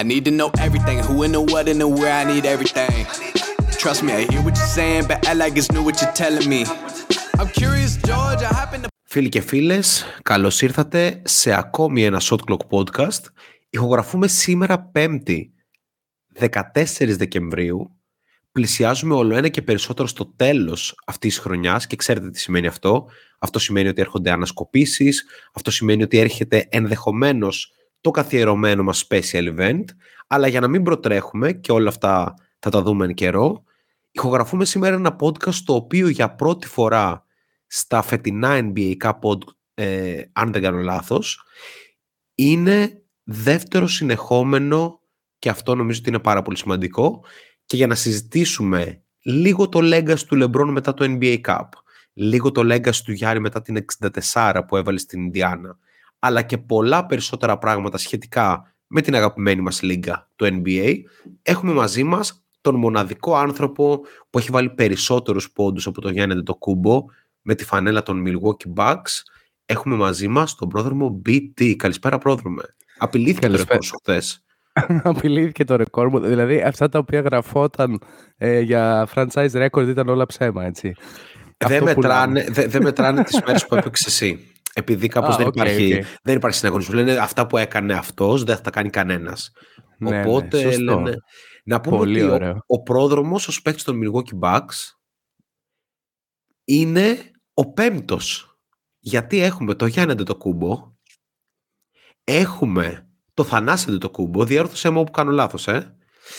I need to know everything, who and the what and the where I need everything. Trust me, I hear what you're saying, but I like it's new what you're telling me. I'm curious, George, I happen to... Φίλοι και φίλες, καλώς ήρθατε σε ακόμη ένα Shot Clock Podcast. Ηχογραφούμε σήμερα Πέμπτη, 14 Δεκεμβρίου. Πλησιάζουμε όλο ένα και περισσότερο στο τέλος αυτής της χρονιάς και ξέρετε τι σημαίνει αυτό. Αυτό σημαίνει ότι έρχονται ανασκοπήσεις, αυτό σημαίνει ότι έρχεται ενδεχομένως το καθιερωμένο μας special event, αλλά για να μην προτρέχουμε και όλα αυτά θα τα δούμε εν καιρό, ηχογραφούμε σήμερα ένα podcast το οποίο για πρώτη φορά στα φετινά NBA pod, ε, αν δεν κάνω λάθος, είναι δεύτερο συνεχόμενο και αυτό νομίζω ότι είναι πάρα πολύ σημαντικό και για να συζητήσουμε λίγο το legacy του LeBron μετά το NBA Cup, λίγο το legacy του Γιάρη μετά την 64 που έβαλε στην Ινδιάνα, αλλά και πολλά περισσότερα πράγματα σχετικά με την αγαπημένη μας λίγα, το NBA, έχουμε μαζί μας τον μοναδικό άνθρωπο που έχει βάλει περισσότερους πόντους από το Γιάννη το Κούμπο με τη φανέλα των Milwaukee Bucks. Έχουμε μαζί μας τον πρόδρομο BT. Καλησπέρα πρόδρομε. Απειλήθηκε το ρεκόρ σου χθες. Απειλήθηκε το ρεκόρ μου. Δηλαδή αυτά τα οποία γραφόταν ε, για franchise record ήταν όλα ψέμα, έτσι. Δεν μετράνε, δε, δε μετράνε τις μέρες που έπαιξες εσύ. Επειδή κάπως δεν, υπάρχει, okay. δεν υπάρχει συναγωνισμός. Λένε αυτά που έκανε αυτός δεν θα τα κάνει κανένας. Ναι, ναι Οπότε ναι, λένε... Να πούμε Πολύ ότι ο, ο πρόδρομος, ο παίκτης των Milwaukee Bucks είναι ο πέμπτος. Γιατί έχουμε το Γιάννη το κούμπο, έχουμε το Θανάση το κούμπο, διόρθωσέ μου όπου κάνω λάθος, ε.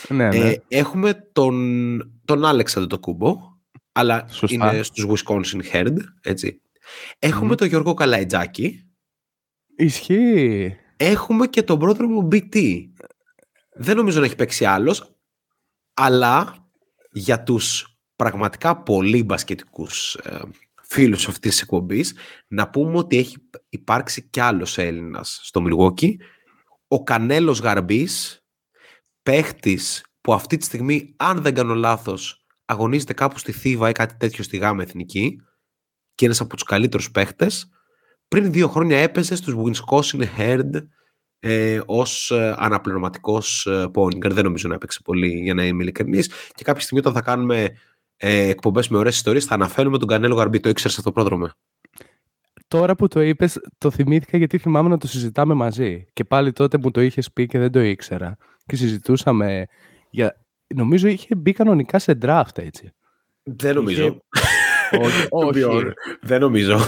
Ναι, ναι. Ε, έχουμε τον, τον Άλεξα το κούμπο, αλλά Σωστά. είναι στους Wisconsin Herd, έτσι. Έχουμε τον Γιώργο Καλαϊτζάκη. Ισχύει. Έχουμε και τον πρόδρομο BT. Δεν νομίζω να έχει παίξει άλλος, αλλά για τους πραγματικά πολύ μπασκετικούς ε, φίλους αυτής της εκπομπής, να πούμε ότι έχει υπάρξει κι άλλος Έλληνας στο Μιλγόκι, ο Κανέλος Γαρμπής, παίχτης που αυτή τη στιγμή, αν δεν κάνω λάθος, αγωνίζεται κάπου στη Θήβα ή κάτι τέτοιο στη Γάμα Εθνική και είναι από τους καλύτερους παίχτες. Πριν δύο χρόνια έπαιζε στους Wisconsin Herd ε, ως ε, αναπληρωματικός ε, Δεν νομίζω να έπαιξε πολύ για να είμαι ειλικρινής. Και κάποια στιγμή όταν θα κάνουμε ε, εκπομπές με ωραίες ιστορίες θα αναφέρουμε τον Κανέλο Γαρμπή. Το ήξερες αυτό πρόδρομο. Τώρα που το είπες το θυμήθηκα γιατί θυμάμαι να το συζητάμε μαζί. Και πάλι τότε μου το είχες πει και δεν το ήξερα. Και συζητούσαμε για... Νομίζω είχε μπει κανονικά σε draft έτσι. Δεν νομίζω. Όχι, όχι. Δεν νομίζω.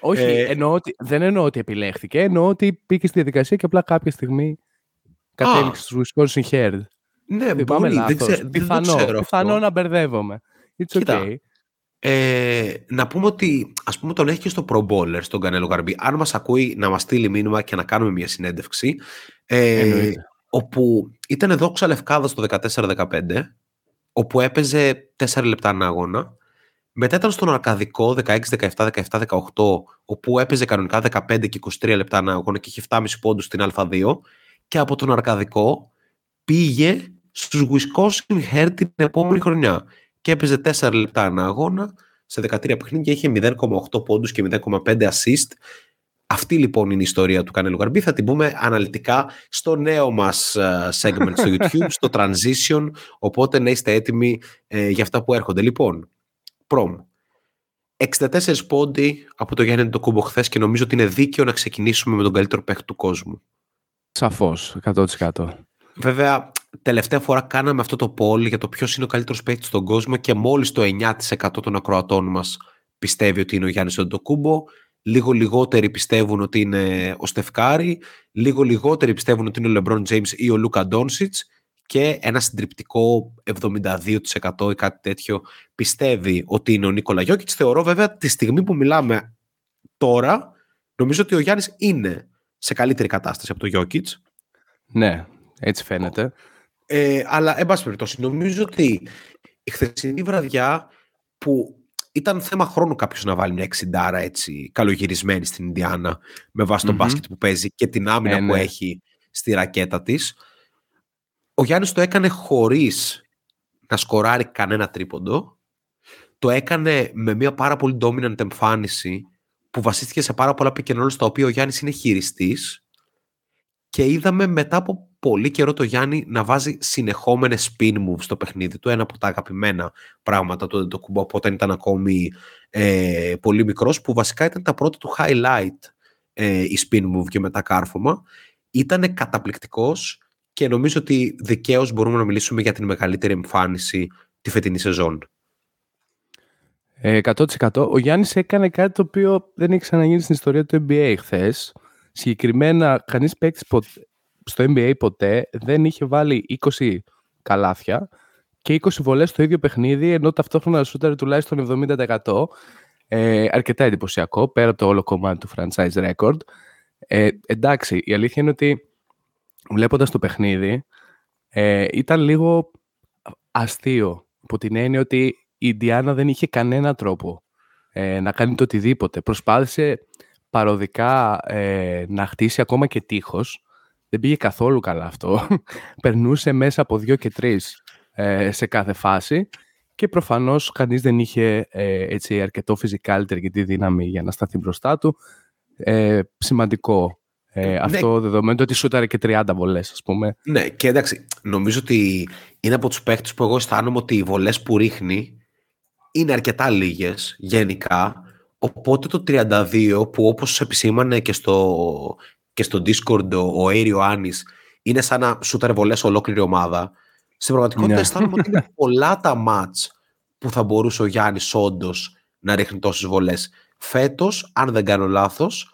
Όχι, ε, εννοώ ότι, δεν εννοώ ότι επιλέχθηκε. Εννοώ ότι πήγε στη διαδικασία και απλά κάποια στιγμή κατέληξε στους Wisconsin Herd. Ναι, μπορεί, λάθος. δεν, ξέ, πιθανό, δεν ξέρω πιθανό να μπερδεύομαι. It's Κοίτα, okay. Ε, να πούμε ότι ας πούμε τον έχει και στο Pro Bowler, στον Κανέλο Γαρμπή. Αν μας ακούει να μας στείλει μήνυμα και να κάνουμε μια συνέντευξη. Ε, όπου ήταν εδώ ξαλευκάδα στο 14-15, όπου έπαιζε 4 λεπτά ένα αγώνα μετά ήταν στον Αρκαδικό 16, 17, 17, 18, όπου έπαιζε κανονικά 15 και 23 λεπτά ένα αγώνα και είχε 7,5 πόντους στην Α2. Και από τον Αρκαδικό πήγε στους Wisconsin Herd την επόμενη χρονιά. Και έπαιζε 4 λεπτά ένα αγώνα σε 13 παιχνίδια είχε 0,8 πόντους και 0,5 assist. Αυτή λοιπόν είναι η ιστορία του Κανέλου Γαρμπή. Θα την πούμε αναλυτικά στο νέο μας ε, segment στο YouTube, στο Transition. Οπότε να είστε έτοιμοι ε, για αυτά που έρχονται. Λοιπόν, Πρόμ. 64 πόντι από το Γιάννη το κούμπο χθες και νομίζω ότι είναι δίκαιο να ξεκινήσουμε με τον καλύτερο παίχτη του κόσμου. Σαφώς, 100%. Βέβαια, τελευταία φορά κάναμε αυτό το poll για το ποιος είναι ο καλύτερος παίχτης στον κόσμο και μόλις το 9% των ακροατών μας πιστεύει ότι είναι ο Γιάννης Αντοκούμπο. Λίγο λιγότεροι πιστεύουν ότι είναι ο Στεφκάρη. Λίγο λιγότεροι πιστεύουν ότι είναι ο Λεμπρόν Τζέιμς ή ο Λούκα Ντόνσιτς και ένα συντριπτικό 72% ή κάτι τέτοιο πιστεύει ότι είναι ο Νίκολα Γιώκητς. Θεωρώ βέβαια τη στιγμή που μιλάμε τώρα, νομίζω ότι ο Γιάννης είναι σε καλύτερη κατάσταση από το Γιώκητς. Ναι, έτσι φαίνεται. Ε, αλλά, εν πάση περιπτώσει, νομίζω ότι η χθεσινή βραδιά που ήταν θέμα χρόνου κάποιος να βάλει μια εξιντάρα έτσι καλογυρισμένη στην Ινδιάνα με βάση τον μπάσκετ που παίζει και την άμυνα ε, που ναι. έχει στη ρακέτα της ο Γιάννης το έκανε χωρίς να σκοράρει κανένα τρίποντο. Το έκανε με μια πάρα πολύ dominant εμφάνιση που βασίστηκε σε πάρα πολλά pick στα οποία ο Γιάννης είναι χειριστής και είδαμε μετά από πολύ καιρό το Γιάννη να βάζει συνεχόμενες spin moves στο παιχνίδι του, ένα από τα αγαπημένα πράγματα του το κουμπό όταν ήταν ακόμη ε, πολύ μικρός, που βασικά ήταν τα πρώτα του highlight ε, η spin move και μετά κάρφωμα. Ήταν καταπληκτικός και νομίζω ότι δικαίως μπορούμε να μιλήσουμε για την μεγαλύτερη εμφάνιση τη φετινή σεζόν. 100%. Ε, Ο Γιάννης έκανε κάτι το οποίο δεν έχει ξαναγίνει στην ιστορία του NBA χθες. Συγκεκριμένα, κανείς παίκτης στο NBA ποτέ δεν είχε βάλει 20 καλάθια και 20 βολές στο ίδιο παιχνίδι, ενώ ταυτόχρονα σούταρε τουλάχιστον 70%. Ε, αρκετά εντυπωσιακό, πέρα από το όλο κομμάτι του franchise record. Ε, εντάξει, η αλήθεια είναι ότι βλέποντας το παιχνίδι, ε, ήταν λίγο αστείο, από την έννοια ότι η Ιντιάνα δεν είχε κανένα τρόπο ε, να κάνει το οτιδήποτε. Προσπάθησε παροδικά ε, να χτίσει ακόμα και τείχος. Δεν πήγε καθόλου καλά αυτό. Περνούσε μέσα από δύο και τρεις ε, σε κάθε φάση και προφανώς κανείς δεν είχε ε, έτσι, αρκετό physicality και τη δύναμη για να σταθεί μπροστά του. Ε, σημαντικό ε, ναι. αυτό δεδομένου ότι σούταρε και 30 βολές, ας πούμε. Ναι, και εντάξει, νομίζω ότι είναι από τους παίχτε που εγώ αισθάνομαι ότι οι βολές που ρίχνει είναι αρκετά λίγες γενικά. Οπότε το 32 που όπως επισήμανε και στο, και στο Discord ο, ο Έριο είναι σαν να σούταρε βολές ολόκληρη ομάδα. Στην πραγματικότητα ναι. αισθάνομαι ότι είναι πολλά τα μάτς που θα μπορούσε ο Γιάννης όντως να ρίχνει τόσες βολές. Φέτος, αν δεν κάνω λάθος,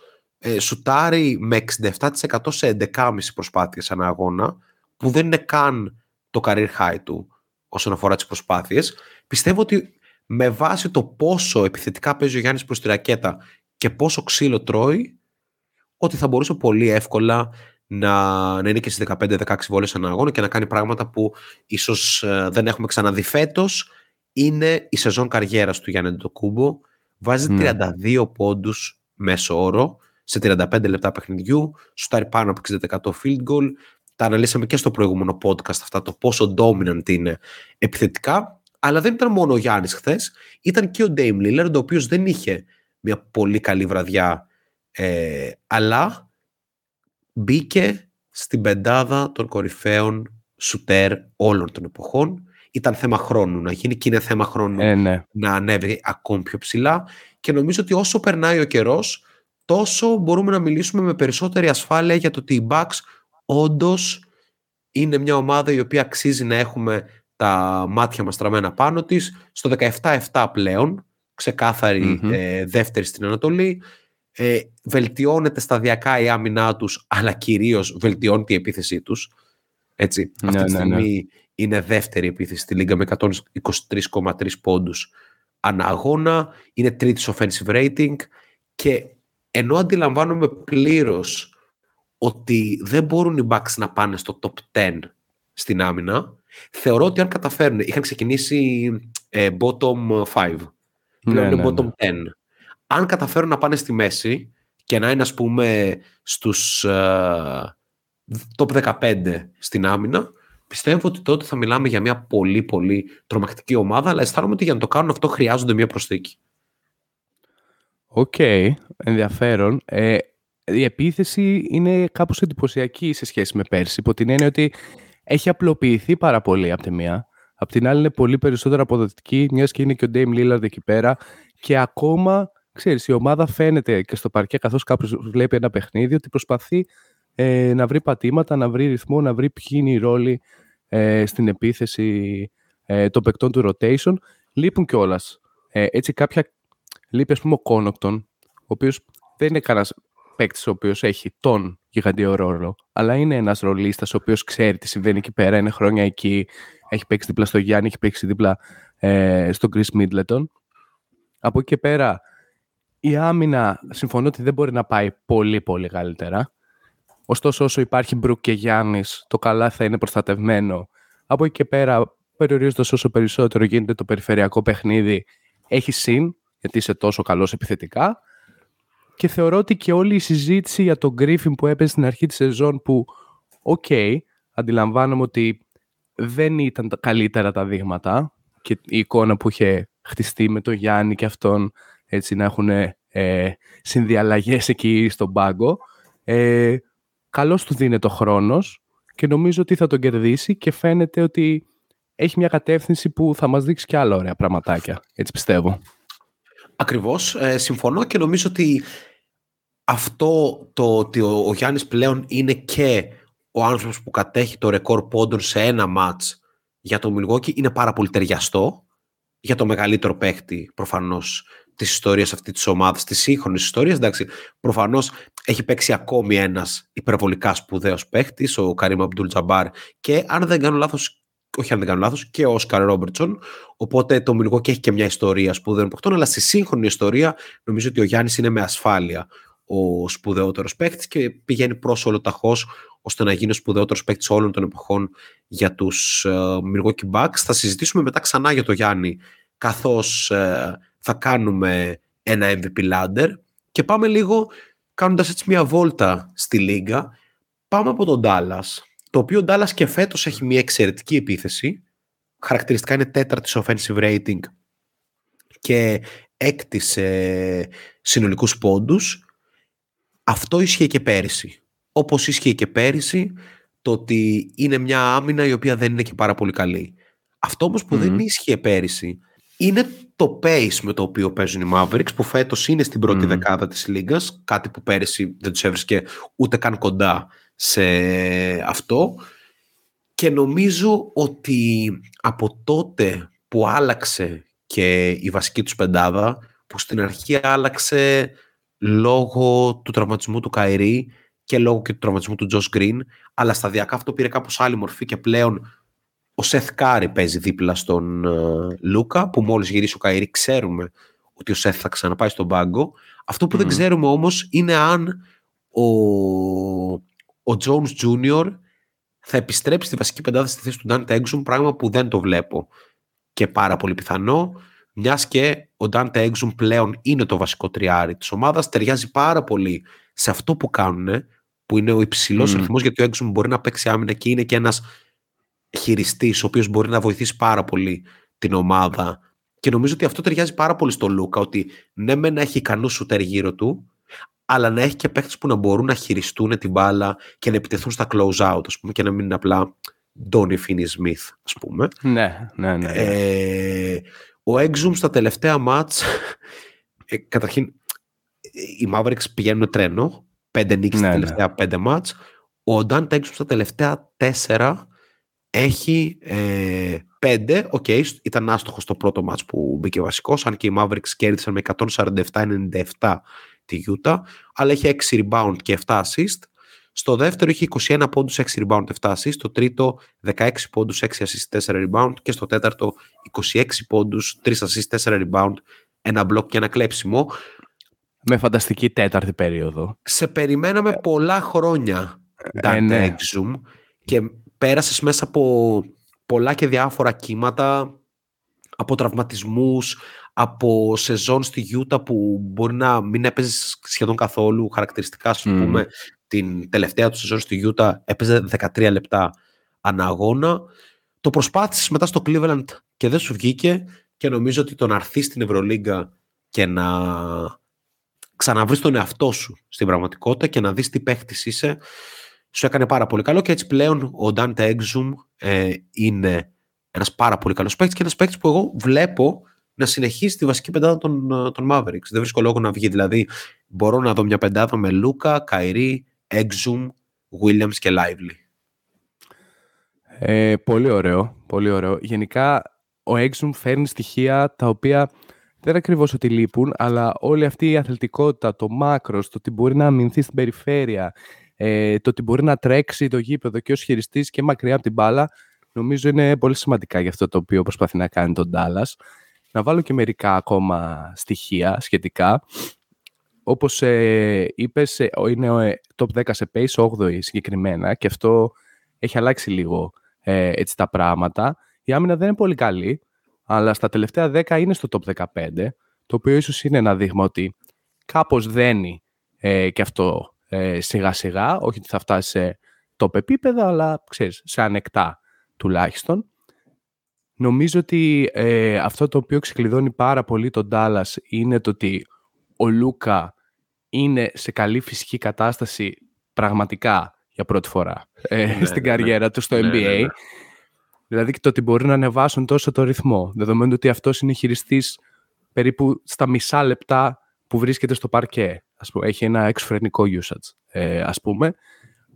ε, σουτάρει με 67% σε 11,5 προσπάθειες ανά αγώνα, που δεν είναι καν το career high του όσον αφορά τις προσπάθειες. Πιστεύω ότι με βάση το πόσο επιθετικά παίζει ο Γιάννης προς τη ρακέτα και πόσο ξύλο τρώει, ότι θα μπορούσε πολύ εύκολα να, να είναι και στις 15-16 βόλες ανά αγώνα και να κάνει πράγματα που ίσως ε, δεν έχουμε ξαναδεί φέτος. Είναι η σεζόν καριέρας του Γιάννη Ντοκούμπο. Βάζει 32 ναι. πόντους μέσω όρο σε 35 λεπτά παιχνιδιού, σουτάρει πάνω από 60% field goal. Τα αναλύσαμε και στο προηγούμενο podcast αυτά, το πόσο dominant είναι επιθετικά. Αλλά δεν ήταν μόνο ο Γιάννης χθες, ήταν και ο Dame Lillard, ο οποίος δεν είχε μια πολύ καλή βραδιά, ε, αλλά μπήκε στην πεντάδα των κορυφαίων σουτέρ όλων των εποχών. Ήταν θέμα χρόνου να γίνει και είναι θέμα χρόνου ε, ναι. να ανέβει ακόμη πιο ψηλά. Και νομίζω ότι όσο περνάει ο καιρός, τόσο μπορούμε να μιλήσουμε με περισσότερη ασφάλεια για το ότι οι Bucks όντως είναι μια ομάδα η οποία αξίζει να έχουμε τα μάτια μας τραμμένα πάνω της. Στο 17-7 πλέον, ξεκάθαρη ε, δεύτερη στην Ανατολή. Ε, βελτιώνεται σταδιακά η άμυνά τους, αλλά κυρίως βελτιώνεται η επίθεσή τους. Έτσι, ναι, αυτή τη ναι, στιγμή ναι. είναι δεύτερη επίθεση στη Λίγκα με 123,3 πόντους ανά αγώνα. Είναι τρίτη offensive rating και ενώ αντιλαμβάνομαι πλήρως ότι δεν μπορούν οι Bucks να πάνε στο top 10 στην άμυνα, θεωρώ ότι αν καταφέρουν, είχαν ξεκινήσει ε, bottom 5, ναι, ναι, bottom 10. Ναι. Αν καταφέρουν να πάνε στη μέση και να είναι ας πούμε στους uh, top 15 στην άμυνα, πιστεύω ότι τότε θα μιλάμε για μια πολύ πολύ τρομακτική ομάδα, αλλά αισθάνομαι ότι για να το κάνουν αυτό χρειάζονται μια προσθήκη. Οκ, ενδιαφέρον. Ε, η επίθεση είναι κάπως εντυπωσιακή σε σχέση με πέρσι, υπό την έννοια ότι έχει απλοποιηθεί πάρα πολύ από τη μία. Απ' την άλλη είναι πολύ περισσότερο αποδοτική, μιας και είναι και ο Dame Lillard εκεί πέρα και ακόμα, ξέρεις, η ομάδα φαίνεται και στο παρκέ καθώς κάποιος βλέπει ένα παιχνίδι ότι προσπαθεί ε, να βρει πατήματα, να βρει ρυθμό, να βρει ποιοι είναι οι ρόλοι ε, στην επίθεση ε, των παικτών του rotation. Λείπουν κιόλας. Ε, έτσι κάποια λείπει ας πούμε ο Κόνοκτον, ο οποίος δεν είναι κανένας παίκτης ο οποίος έχει τον γιγαντιαίο ρόλο, αλλά είναι ένας ρολίστας ο οποίος ξέρει τι συμβαίνει εκεί πέρα, είναι χρόνια εκεί, έχει παίξει δίπλα στο Γιάννη, έχει παίξει δίπλα ε, στον Chris Middleton. Από εκεί και πέρα, η άμυνα συμφωνώ ότι δεν μπορεί να πάει πολύ πολύ καλύτερα. Ωστόσο, όσο υπάρχει Μπρουκ και Γιάννης, το καλάθι θα είναι προστατευμένο. Από εκεί και πέρα, περιορίζοντας όσο περισσότερο γίνεται το περιφερειακό παιχνίδι, έχει συν γιατί είσαι τόσο καλός επιθετικά. Και θεωρώ ότι και όλη η συζήτηση για τον Γκρίφιν που έπαιζε στην αρχή της σεζόν που, OK, okay, αντιλαμβάνομαι ότι δεν ήταν τα καλύτερα τα δείγματα και η εικόνα που είχε χτιστεί με τον Γιάννη και αυτόν έτσι να έχουν ε, συνδιαλλαγές εκεί στον πάγκο. Ε, καλώς του δίνεται ο χρόνος και νομίζω ότι θα τον κερδίσει και φαίνεται ότι έχει μια κατεύθυνση που θα μας δείξει και άλλα ωραία πραγματάκια. Έτσι πιστεύω. Ακριβώς. Ε, συμφωνώ και νομίζω ότι αυτό το ότι ο, ο Γιάννης πλέον είναι και ο άνθρωπος που κατέχει το ρεκόρ πόντων σε ένα μάτς για το Μιλγόκι είναι πάρα πολύ ταιριαστό για το μεγαλύτερο παίχτη προφανώς της ιστορίας αυτή της ομάδας, της σύγχρονης ιστορίας. Εντάξει, προφανώς έχει παίξει ακόμη ένας υπερβολικά σπουδαίος παίχτης, ο Καρύμ Αμπτούλ Τζαμπάρ και αν δεν κάνω λάθος όχι αν δεν κάνω λάθος, και ο Όσκαρ Ρόμπερτσον. Οπότε το Μιλγόκι έχει και μια ιστορία σπουδαίων παιχτών, αλλά στη σύγχρονη ιστορία νομίζω ότι ο Γιάννης είναι με ασφάλεια ο σπουδαιότερος παίκτης και πηγαίνει προς ολοταχώ ώστε να γίνει ο σπουδαιότερος παίκτης όλων των εποχών για τους uh, Milwaukee Bucks. Θα συζητήσουμε μετά ξανά για το Γιάννη, καθώς ε, θα κάνουμε ένα MVP ladder. Και πάμε λίγο κάνοντας έτσι μια βόλτα στη Λίγκα. Πάμε από τον Dallas, το οποίο ο Dallas και φέτος έχει μια εξαιρετική επίθεση. Χαρακτηριστικά είναι τέταρτης offensive rating και έκτης σε συνολικούς πόντους αυτό ίσχυε και πέρυσι. Όπως ίσχυε και πέρυσι το ότι είναι μια άμυνα η οποία δεν είναι και πάρα πολύ καλή. Αυτό όμως που δεν ίσχυε πέρυσι είναι το pace με το οποίο παίζουν οι Mavericks που φέτος είναι στην πρώτη δεκάδα της Λίγκας, κάτι που πέρυσι δεν τους έβρισκε ούτε καν κοντά σε αυτό και νομίζω ότι από τότε που άλλαξε και η βασική τους πεντάδα που στην αρχή άλλαξε λόγω του τραυματισμού του Κάιρι και λόγω και του τραυματισμού του Τζος Γκριν, αλλά σταδιακά αυτό πήρε κάπως άλλη μορφή και πλέον ο Σεθ Κάρι παίζει δίπλα στον uh, Λούκα, που μόλις γυρίσει ο Κάιρι ξέρουμε ότι ο Σεθ θα ξαναπάει στον πάγκο. Αυτό που δεν ξέρουμε όμως είναι αν ο, ο Jones Jr. θα επιστρέψει στη βασική πεντάδα στη θέση του Dante Exum, πράγμα που δεν το βλέπω και πάρα πολύ πιθανό. Μιας και ο Ντάντε Έξουμ πλέον είναι το βασικό τριάρι της ομάδας, ταιριάζει πάρα πολύ σε αυτό που κάνουν, που είναι ο υψηλός mm. αριθμό, γιατί ο Έξουμ μπορεί να παίξει άμυνα και είναι και ένας χειριστής, ο οποίος μπορεί να βοηθήσει πάρα πολύ την ομάδα. Και νομίζω ότι αυτό ταιριάζει πάρα πολύ στο Λούκα, ότι ναι, με να έχει ικανού σούτερ γύρω του, αλλά να έχει και παίχτε που να μπορούν να χειριστούν την μπάλα και να επιτεθούν στα close out, ας πούμε, και να μην είναι απλά Ντόριαν Φίνεϊ Σμιθ, ας πούμε. Ναι, ναι, ναι. Ε, ο Exum στα τελευταία ματς, ε, καταρχήν οι Mavericks πηγαίνουν τρένο, πέντε νίκες στα ναι, ναι. τελευταία πέντε ματς. Ο Dante Exum στα τελευταία τέσσερα έχει ε, πέντε, OK, okay, ήταν άστοχο στο πρώτο ματς που μπήκε βασικός, αν και οι Mavericks κέρδισαν με 147-97 τη Utah, αλλά έχει 6 rebound και 7 assist. Στο δεύτερο είχε 21 πόντους, 6 rebound, 7 assist. Στο τρίτο 16 πόντους, 6 assist, 4 rebound. Και στο τέταρτο 26 πόντους, 3 assist, 4 rebound, ένα μπλοκ και ένα κλέψιμο. Με φανταστική τέταρτη περίοδο. Σε περιμέναμε πολλά χρόνια, ε, ναι. Exum, και πέρασες μέσα από πολλά και διάφορα κύματα, από τραυματισμούς, από σεζόν στη Γιούτα που μπορεί να μην έπαιζες σχεδόν καθόλου χαρακτηριστικά, ας πούμε, την τελευταία του σεζόν στη Γιούτα έπαιζε 13 λεπτά ανά αγώνα. Το προσπάθησες μετά στο Cleveland και δεν σου βγήκε και νομίζω ότι το να έρθει στην Ευρωλίγκα και να ξαναβρεις τον εαυτό σου στην πραγματικότητα και να δεις τι παίχτης είσαι σου έκανε πάρα πολύ καλό και έτσι πλέον ο Dante Exum ε, είναι ένας πάρα πολύ καλός παίχτης και ένας παίχτης που εγώ βλέπω να συνεχίσει τη βασική πεντάδα των, των Mavericks. Δεν βρίσκω λόγο να βγει. Δηλαδή, μπορώ να δω μια πεντάδα με Λούκα, Καϊρή, Exum, Williams και Lively. Ε, πολύ ωραίο, πολύ ωραίο. Γενικά, ο Exum φέρνει στοιχεία τα οποία δεν είναι ακριβώς ότι λείπουν, αλλά όλη αυτή η αθλητικότητα, το μάκρος, το ότι μπορεί να αμυνθεί στην περιφέρεια, ε, το ότι μπορεί να τρέξει το γήπεδο και ως χειριστής και μακριά από την μπάλα, νομίζω είναι πολύ σημαντικά για αυτό το οποίο προσπαθεί να κάνει τον Dallas. Να βάλω και μερικά ακόμα στοιχεία σχετικά. Όπως ε, είπες, ε, είναι ο ε, top 10 σε pace, 8η συγκεκριμένα και αυτό έχει αλλάξει λίγο ε, έτσι τα πράγματα. Η άμυνα δεν είναι πολύ καλή, αλλά στα τελευταία 10 είναι στο top 15, το οποίο ίσως είναι ένα δείγμα ότι κάπως δένει ε, και αυτό ε, σιγά σιγά, όχι ότι θα φτάσει σε top επίπεδα, αλλά ξέρεις, σε ανεκτά τουλάχιστον. Νομίζω ότι ε, αυτό το οποίο ξεκλειδώνει πάρα πολύ τον Dallas είναι το ότι ο Λούκα είναι σε καλή φυσική κατάσταση πραγματικά για πρώτη φορά ε, ναι, στην ναι, καριέρα του στο NBA. Δηλαδή και το ότι μπορεί να ανεβάσουν τόσο το ρυθμό, δεδομένου ότι αυτός είναι χειριστής περίπου στα μισά λεπτά που βρίσκεται στο παρκέ. Ας πούμε, έχει ένα εξωφρενικό usage, ε, ας πούμε.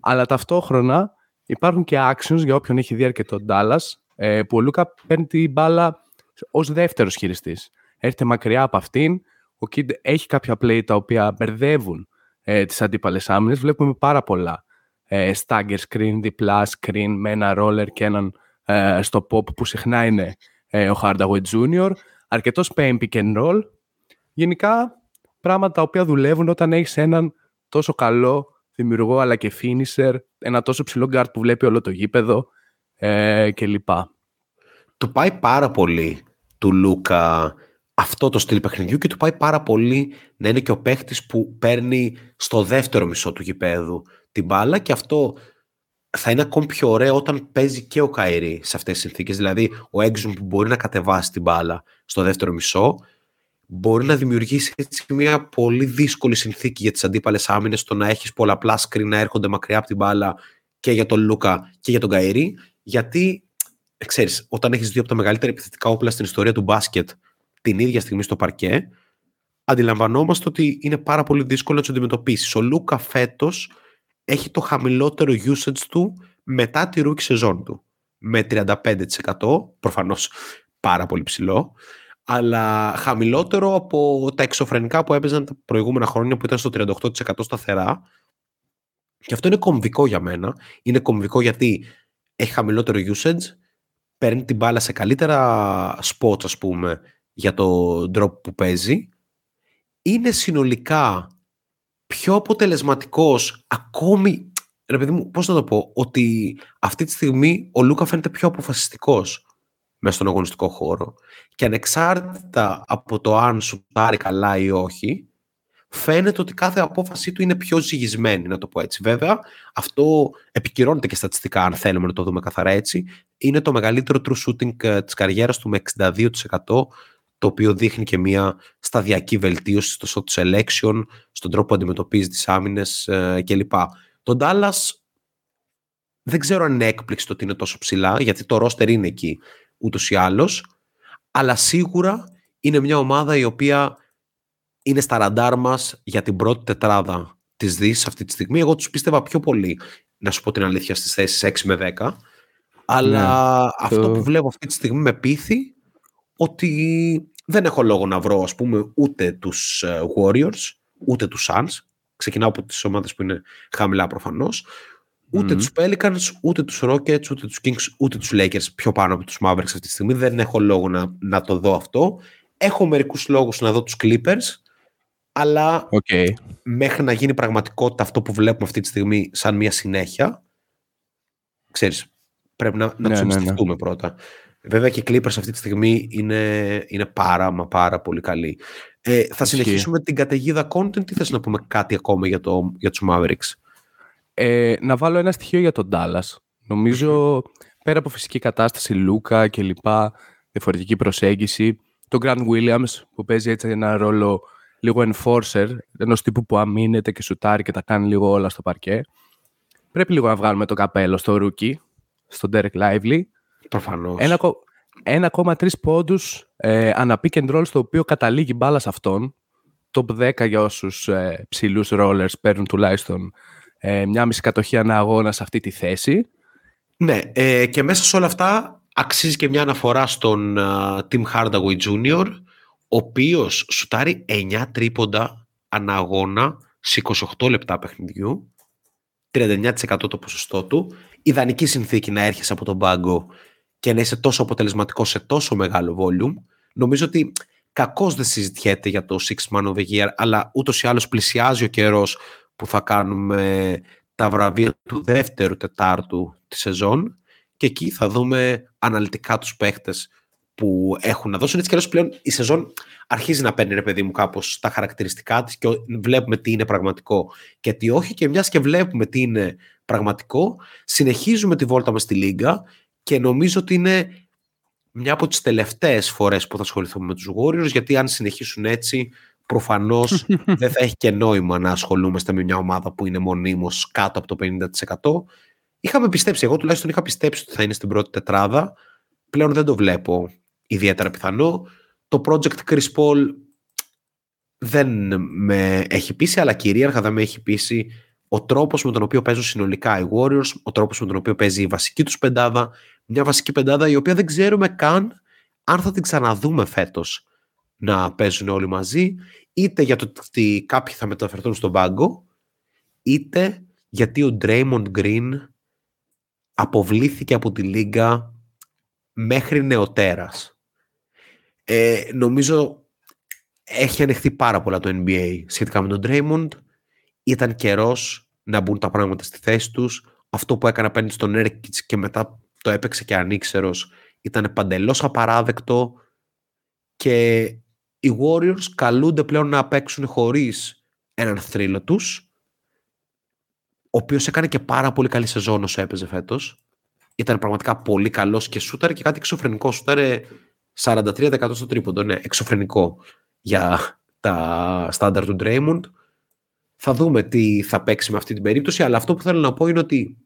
Αλλά ταυτόχρονα υπάρχουν και actions για όποιον έχει δει αρκετό Dallas, ε, που ο Λούκα παίρνει την μπάλα ως δεύτερος χειριστής. Έρχεται μακριά από αυτήν, ο Kid έχει κάποια play τα οποία μπερδεύουν ε, τις αντίπαλες άμυνες. Βλέπουμε πάρα πολλά ε, stagger screen, διπλά screen με ένα roller και έναν ε, στο pop που συχνά είναι ε, ο Hardaway Jr. Αρκετός pain pick and roll. Γενικά πράγματα τα οποία δουλεύουν όταν έχεις έναν τόσο καλό δημιουργό αλλά και finisher, ένα τόσο ψηλό guard που βλέπει όλο το γήπεδο ε, κλπ. Του πάει πάρα πολύ του Λούκα αυτό το στυλ παιχνιδιού και του πάει πάρα πολύ να είναι και ο παίχτης που παίρνει στο δεύτερο μισό του γηπέδου την μπάλα και αυτό θα είναι ακόμη πιο ωραίο όταν παίζει και ο Καϊρή σε αυτές τις συνθήκες. Δηλαδή, ο Έξουμ που μπορεί να κατεβάσει την μπάλα στο δεύτερο μισό μπορεί να δημιουργήσει έτσι μια πολύ δύσκολη συνθήκη για τις αντίπαλες άμυνες το να έχεις πολλαπλά screen να έρχονται μακριά από την μπάλα και για τον Λούκα και για τον Καϊρή γιατί ξέρεις, όταν έχεις δύο από τα μεγαλύτερα επιθετικά όπλα στην ιστορία του μπάσκετ την ίδια στιγμή στο παρκέ αντιλαμβανόμαστε ότι είναι πάρα πολύ δύσκολο να τους αντιμετωπίσεις. Ο Λούκα φέτος έχει το χαμηλότερο usage του μετά τη ρούκη σεζόν του. Με 35%, προφανώς πάρα πολύ ψηλό, αλλά χαμηλότερο από τα εξωφρενικά που έπαιζαν τα προηγούμενα χρόνια που ήταν στο 38% σταθερά. Και αυτό είναι κομβικό για μένα. Είναι κομβικό γιατί έχει χαμηλότερο usage, παίρνει την μπάλα σε καλύτερα spots, ας πούμε, για τον τρόπο που παίζει. Είναι συνολικά πιο αποτελεσματικός ακόμη, ρε παιδί μου, πώς να το πω, ότι αυτή τη στιγμή ο Λούκα φαίνεται πιο αποφασιστικός μέσα στον αγωνιστικό χώρο και ανεξάρτητα από το αν σου πάρει καλά ή όχι, φαίνεται ότι κάθε απόφασή του είναι πιο ζυγισμένη, να το πω έτσι. Βέβαια, αυτό επικυρώνεται και στατιστικά, αν θέλουμε να το δούμε καθαρά έτσι. Είναι το μεγαλύτερο true shooting ε, της καριέρας του με 62% το οποίο δείχνει και μια σταδιακή βελτίωση στο shot selection, στον τρόπο που αντιμετωπίζει τις άμυνες ε, κλπ. Τον Dallas δεν ξέρω αν είναι έκπληξη το ότι είναι τόσο ψηλά, γιατί το roster είναι εκεί ούτως ή άλλως, αλλά σίγουρα είναι μια ομάδα η οποία είναι στα ραντάρ μας για την πρώτη τετράδα της Δύσης αυτή τη στιγμή. Εγώ τους πίστευα πιο πολύ, να σου πω την αλήθεια, στις θέσεις 6 με 10. Αλλά ναι, αυτό που βλέπω αυτή τη στιγμή με πείθει ότι δεν έχω λόγο να βρω ας πούμε ούτε τους ε, Warriors, ούτε τους Suns. Ξεκινάω από τις ομάδες που είναι χαμηλά προφανώς. Ούτε mm. τους Pelicans, ούτε τους Rockets, ούτε τους Kings, ούτε τους Lakers πιο πάνω από τους Mavericks αυτή τη στιγμή. Δεν έχω λόγο να, να το δω αυτό. Έχω μερικούς λόγους να δω τους Clippers, αλλά okay. μέχρι να γίνει πραγματικότητα αυτό που βλέπουμε αυτή τη στιγμή σαν μια συνέχεια, ξέρεις, πρέπει να, να ναι, τους ναι, ναι. πρώτα. Βέβαια και οι Clippers αυτή τη στιγμή είναι, είναι πάρα μα πάρα πολύ καλοί. Ε, θα συνεχίσουμε την καταιγίδα content ή θες να πούμε κάτι ακόμα για, το, για τους Mavericks; Ε, να βάλω ένα στοιχείο για τον Dallas. Νομίζω πέρα από φυσική κατάσταση, Λούκα και λοιπά, διαφορετική προσέγγιση, τον Grant Williams που παίζει έτσι ένα ρόλο λίγο enforcer, ενός τύπου που αμήνεται και σουτάρει και τα κάνει λίγο όλα στο παρκέ. Πρέπει λίγο να βγάλουμε το καπέλο στο rookie, στον Derek Lively, Προφανώς. 1,3 πόντους ε, ανά pick and roll στο οποίο καταλήγει μπάλα σε αυτόν. Top 10 για όσους ε, ψηλούς rollers παίρνουν τουλάχιστον ε, μια μισή κατοχή ανά αγώνα σε αυτή τη θέση. Ναι, ε, και μέσα σε όλα αυτά αξίζει και μια αναφορά στον uh, Tim Hardaway Jr. ο οποίος σουτάρει 9 τρίποντα ανά αγώνα σε 28 λεπτά παιχνιδιού 39% το ποσοστό του. Ιδανική συνθήκη να έρχεσαι από τον πάγκο και να είσαι τόσο αποτελεσματικός σε τόσο μεγάλο volume, νομίζω ότι κακώς δεν συζητιέται για το Six Man of the Year, αλλά ούτως ή άλλως πλησιάζει ο καιρός που θα κάνουμε τα βραβεία του δεύτερου τετάρτου της σεζόν και εκεί θα δούμε αναλυτικά τους παίχτες που έχουν να δώσουν. Έτσι και πλέον η σεζόν αρχίζει να παίρνει ρε παιδί μου κάπως τα χαρακτηριστικά της και βλέπουμε τι είναι πραγματικό και τι όχι και μιας και βλέπουμε τι είναι πραγματικό συνεχίζουμε τη βόλτα μας στη Λίγκα και νομίζω ότι είναι μια από τις τελευταίες φορές που θα ασχοληθούμε με τους Warriors γιατί αν συνεχίσουν έτσι προφανώς δεν θα έχει και νόημα να ασχολούμαστε με μια ομάδα που είναι μονίμως κάτω από το 50%. Είχαμε πιστέψει, εγώ τουλάχιστον είχα πιστέψει ότι θα είναι στην πρώτη τετράδα. Πλέον δεν το βλέπω ιδιαίτερα πιθανό. Το project Chris Paul δεν με έχει πείσει, αλλά κυρίαρχα δεν με έχει πείσει ο τρόπος με τον οποίο παίζουν συνολικά οι Warriors, ο τρόπος με τον οποίο παίζει η βασική τους πεντάδα, μια βασική πεντάδα η οποία δεν ξέρουμε καν αν θα την ξαναδούμε φέτος να παίζουν όλοι μαζί, είτε για το ότι κάποιοι θα μεταφερθούν στον πάγκο, είτε γιατί ο Draymond Green αποβλήθηκε από τη Λίγκα μέχρι νεοτέρας. Ε, νομίζω έχει ανεχθεί πάρα πολλά το NBA σχετικά με τον Draymond. Ήταν καιρός να μπουν τα πράγματα στη θέση τους. Αυτό που έκανε απέναντι στον Έρκιτς και μετά το έπαιξε και ανήξερος ήταν παντελώς απαράδεκτο και οι Warriors καλούνται πλέον να παίξουν χωρίς έναν θρύλο τους ο οποίος έκανε και πάρα πολύ καλή σεζόν όσο έπαιζε φέτος. Ήταν πραγματικά πολύ καλός και σούταρε και κάτι εξωφρενικό. Σούταρε 43% στο τρίποντο, ναι, εξωφρενικό για τα στάνταρ του Draymond. Θα δούμε τι θα παίξει με αυτή την περίπτωση, αλλά αυτό που θέλω να πω είναι ότι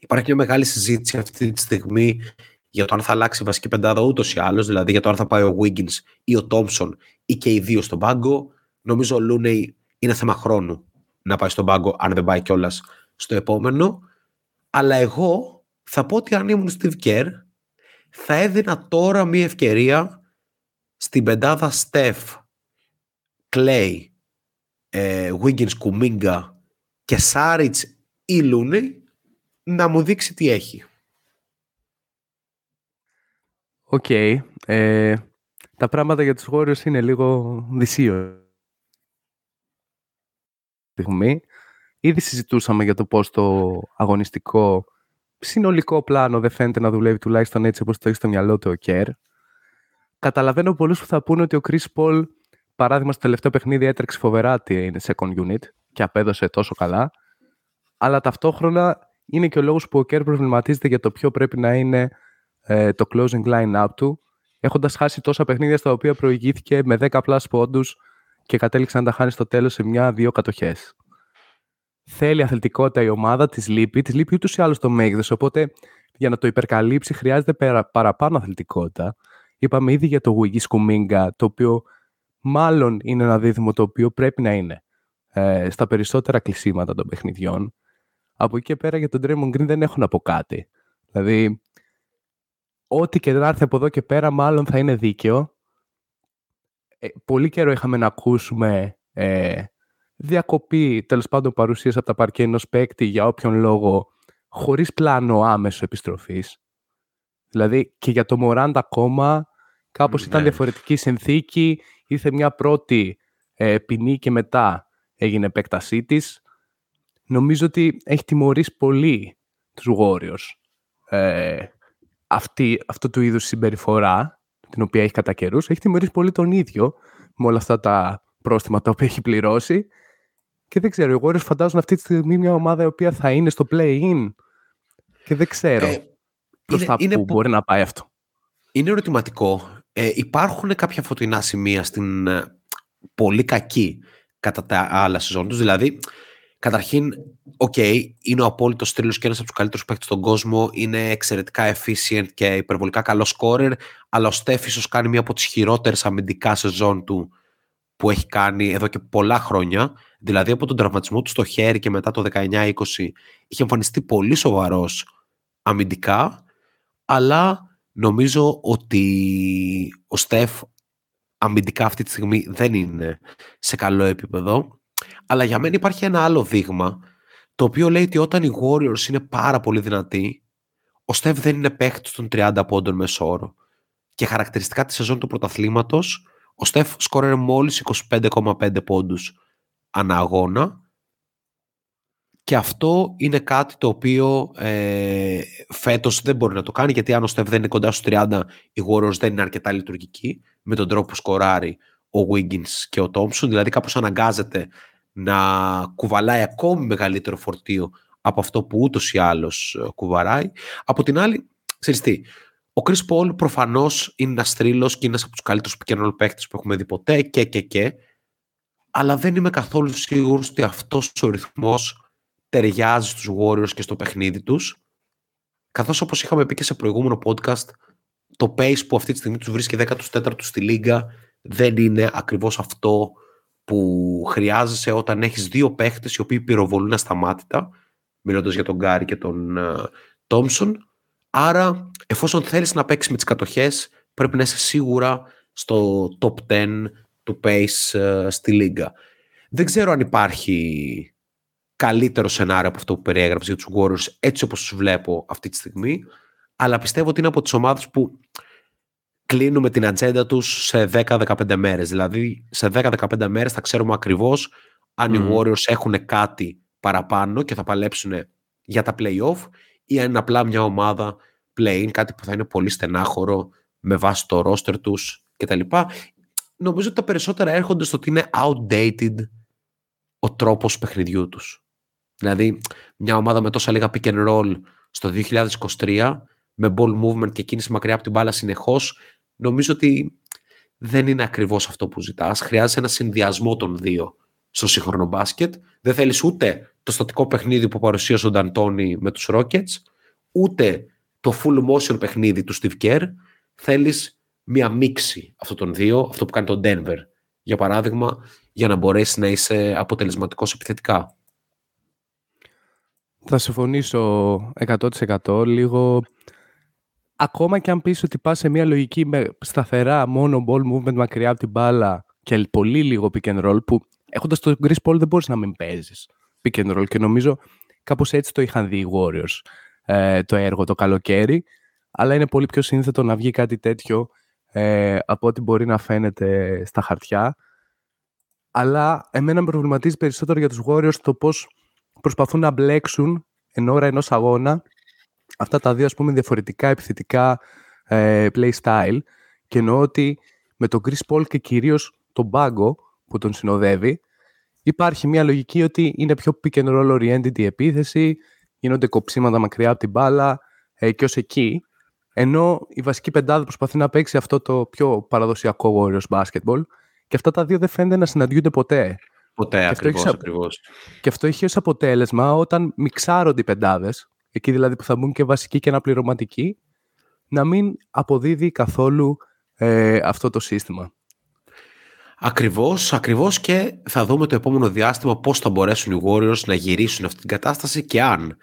υπάρχει μια μεγάλη συζήτηση αυτή τη στιγμή για το αν θα αλλάξει η βασική πεντάδα ούτως ή άλλως, δηλαδή για το αν θα πάει ο Wiggins ή ο Thompson ή και οι δύο στον πάγκο. Νομίζω ο Looney είναι θέμα χρόνου να πάει στον πάγκο, αν δεν πάει κιόλας στο επόμενο. Αλλά εγώ θα πω ότι αν ήμουν Steve Kerr, θα έδινα τώρα μια ευκαιρία στην πεντάδα Steph, Clay, ε, Wiggins, Kuminga και Saric ή Looney να μου δείξει τι έχει. Οκ. Ε, τα πράγματα για τους Warriors είναι λίγο δυσοίωνα. Στιγμή. Ήδη συζητούσαμε για το πώς το αγωνιστικό συνολικό πλάνο δεν φαίνεται να δουλεύει τουλάχιστον έτσι όπως το έχει στο μυαλό του ο Κέρ. Καταλαβαίνω πολλούς που θα πούνε ότι ο Chris Paul, παράδειγμα στο τελευταίο παιχνίδι, έτρεξε φοβερά την second unit και απέδωσε τόσο καλά. Αλλά ταυτόχρονα είναι και ο λόγος που ο Κέρ προβληματίζεται για το ποιο πρέπει να είναι ε, το closing line-up του, έχοντας χάσει τόσα παιχνίδια στα οποία προηγήθηκε με 10 plus πόντους και κατέληξε να τα χάνει στο τέλος σε μια-δύο κατοχές. Θέλει αθλητικότητα η ομάδα, της λείπει, της λείπει ούτως ή άλλως το μέγεθος. Οπότε για να το υπερκαλύψει χρειάζεται παραπάνω αθλητικότητα. Είπαμε ήδη για το Wiggy Kuminga, το οποίο μάλλον είναι ένα δίδυμο το οποίο πρέπει να είναι ε, στα περισσότερα κλεισίματα των παιχνιδιών. Από εκεί και πέρα για τον Draymond Green δεν έχω να πω κάτι. Δηλαδή, ό,τι και να έρθει από εδώ και πέρα μάλλον θα είναι δίκαιο. Ε, πολύ καιρό είχαμε να ακούσουμε ε, διακοπή, τέλος πάντων παρουσίαση από τα παρκέ ενός παίκτη για όποιον λόγο, χωρίς πλάνο άμεσο επιστροφής. Δηλαδή και για το Μωράντα ακόμα κάπως ήταν ναι. διαφορετική συνθήκη, ήρθε μια πρώτη ε, ποινή και μετά έγινε επέκτασή της. Νομίζω ότι έχει τιμωρήσει πολύ τους Warriors ε, αυτή, αυτό του είδους συμπεριφορά, την οποία έχει κατά καιρούς, έχει τιμωρήσει πολύ τον ίδιο με όλα αυτά τα πρόστιμα τα οποία έχει πληρώσει. Και δεν ξέρω, εγώ φαντάζομαι αυτή τη στιγμή μια ομάδα η οποία θα είναι στο play-in και δεν ξέρω ε, προς είναι, τα είναι που μπορεί να πάει αυτό. Είναι ερωτηματικό. Ε, υπάρχουν κάποια φωτεινά σημεία στην ε, πολύ κακή κατά τα άλλα σεζόν τους. Δηλαδή, Καταρχήν, ok, okay, είναι ο απόλυτος killer και ένας από τους καλύτερους παίκτες στον κόσμο. Είναι εξαιρετικά efficient και υπερβολικά καλό scorer. Αλλά ο Στέφ ίσως κάνει μία από τις χειρότερες αμυντικά σεζόν του που έχει κάνει εδώ και πολλά χρόνια. Δηλαδή από τον τραυματισμό του στο χέρι και μετά το 19-20 είχε εμφανιστεί πολύ σοβαρός αμυντικά. Αλλά νομίζω ότι ο Στεφ αμυντικά αυτή τη στιγμή δεν είναι σε καλό επίπεδο αλλά για μένα υπάρχει ένα άλλο δείγμα, το οποίο λέει ότι όταν οι Warriors είναι πάρα πολύ δυνατοί, ο Στεφ δεν είναι παίχτη των 30 πόντων μεσόωρο. Και χαρακτηριστικά της σεζόν του πρωταθλήματος, ο Στεφ σκόρερε μόλις 25,5 πόντους ανά αγώνα. Και αυτό είναι κάτι το οποίο ε, φέτος δεν μπορεί να το κάνει γιατί αν ο Στεφ δεν είναι κοντά στους 30 οι Warriors δεν είναι αρκετά λειτουργικοί με τον τρόπο που σκοράρει ο Wiggins και ο Thompson δηλαδή κάπως αναγκάζεται να κουβαλάει ακόμη μεγαλύτερο φορτίο από αυτό που ούτως ή άλλως ε, κουβαράει. Από την άλλη, ξέρεις τι, ο Chris Paul προφανώς είναι ένας θρύλος και είναι ένας από τους καλύτερους pick and παίκτες που έχουμε δει ποτέ και και και. αλλά δεν είμαι καθόλου σίγουρος ότι αυτός ο ρυθμός ταιριάζει στους Warriors και στο παιχνίδι τους. Καθώς όπως είχαμε πει και σε προηγούμενο podcast, το pace που αυτή τη στιγμή τους βρίσκει 14ο στη Λίγκα δεν είναι ακριβώς αυτό που χρειάζεσαι όταν έχεις δύο παίχτες οι οποίοι πυροβολούν ασταμάτητα, μιλώντας για τον Γκάρι και τον Τόμσον. Άρα, εφόσον θέλεις να παίξεις με τις κατοχές, πρέπει να είσαι σίγουρα στο top 10 του pace uh, στη Λίγκα. Δεν ξέρω αν υπάρχει καλύτερο σενάριο από αυτό που περιέγραψες για τους Warriors έτσι όπως τους βλέπω αυτή τη στιγμή αλλά πιστεύω ότι είναι από τις ομάδες που κλείνουμε την ατζέντα τους σε 10-15 μέρες. Δηλαδή σε 10-15 μέρες θα ξέρουμε ακριβώς αν οι Warriors έχουν κάτι παραπάνω και θα παλέψουν για τα play-off ή αν είναι απλά μια ομάδα play κάτι που θα είναι πολύ στενάχωρο με βάση το roster τους κτλ. Νομίζω ότι τα περισσότερα έρχονται στο ότι είναι outdated ο τρόπος παιχνιδιού τους. Δηλαδή, μια ομάδα με τόσα λίγα pick and roll στο 2023, με ball movement και κίνηση μακριά από την μπάλα συνεχώς, νομίζω ότι δεν είναι ακριβώς αυτό που ζητάς. Χρειάζεται ένα συνδυασμό των δύο στο σύγχρονο μπάσκετ. Δεν θέλεις ούτε το στατικό παιχνίδι που παρουσίασε ο Νταντώνη με τους Rockets, ούτε το full motion παιχνίδι του Steve Kerr. Θέλεις μία μίξη αυτών των δύο, αυτό που κάνει το Denver, για παράδειγμα, για να μπορέσει να είσαι αποτελεσματικός επιθετικά. Θα συμφωνήσω 100% λίγο ακόμα και αν πεις ότι πας σε μια λογική με σταθερά μόνο ball movement μακριά από την μπάλα και πολύ λίγο pick and roll που έχοντας το Chris Paul δεν μπορείς να μην παίζεις pick and roll και νομίζω κάπως έτσι το είχαν δει οι Warriors ε, το έργο το καλοκαίρι. Αλλά είναι πολύ πιο σύνθετο να βγει κάτι τέτοιο ε, από ό,τι μπορεί να φαίνεται στα χαρτιά. Αλλά εμένα με προβληματίζει περισσότερο για τους Warriors το πώς προσπαθούν να μπλέξουν εν ώρα ενός αγώνα αυτά τα δύο ας πούμε διαφορετικά επιθετικά ε, play style και εννοώ ότι με τον Chris Paul και κυρίως τον Μπάγκο που τον συνοδεύει υπάρχει μια λογική ότι είναι πιο pick and roll oriented η επίθεση γίνονται κοψίματα μακριά από την μπάλα ε, και ως εκεί ενώ η βασική πεντάδα προσπαθεί να παίξει αυτό το πιο παραδοσιακό Warriors basketball και αυτά τα δύο δεν φαίνεται να συναντιούνται ποτέ. Ποτέ, και ακριβώς, ακριβώς. Και αυτό έχει ως αποτέλεσμα όταν μιξάρονται οι πεντάδες εκεί δηλαδή που θα μπουν και βασικοί και αναπληρωματικοί, να μην αποδίδει καθόλου ε, αυτό το σύστημα. Ακριβώς, ακριβώς και θα δούμε το επόμενο διάστημα πώς θα μπορέσουν οι Warriors να γυρίσουν αυτή την κατάσταση και αν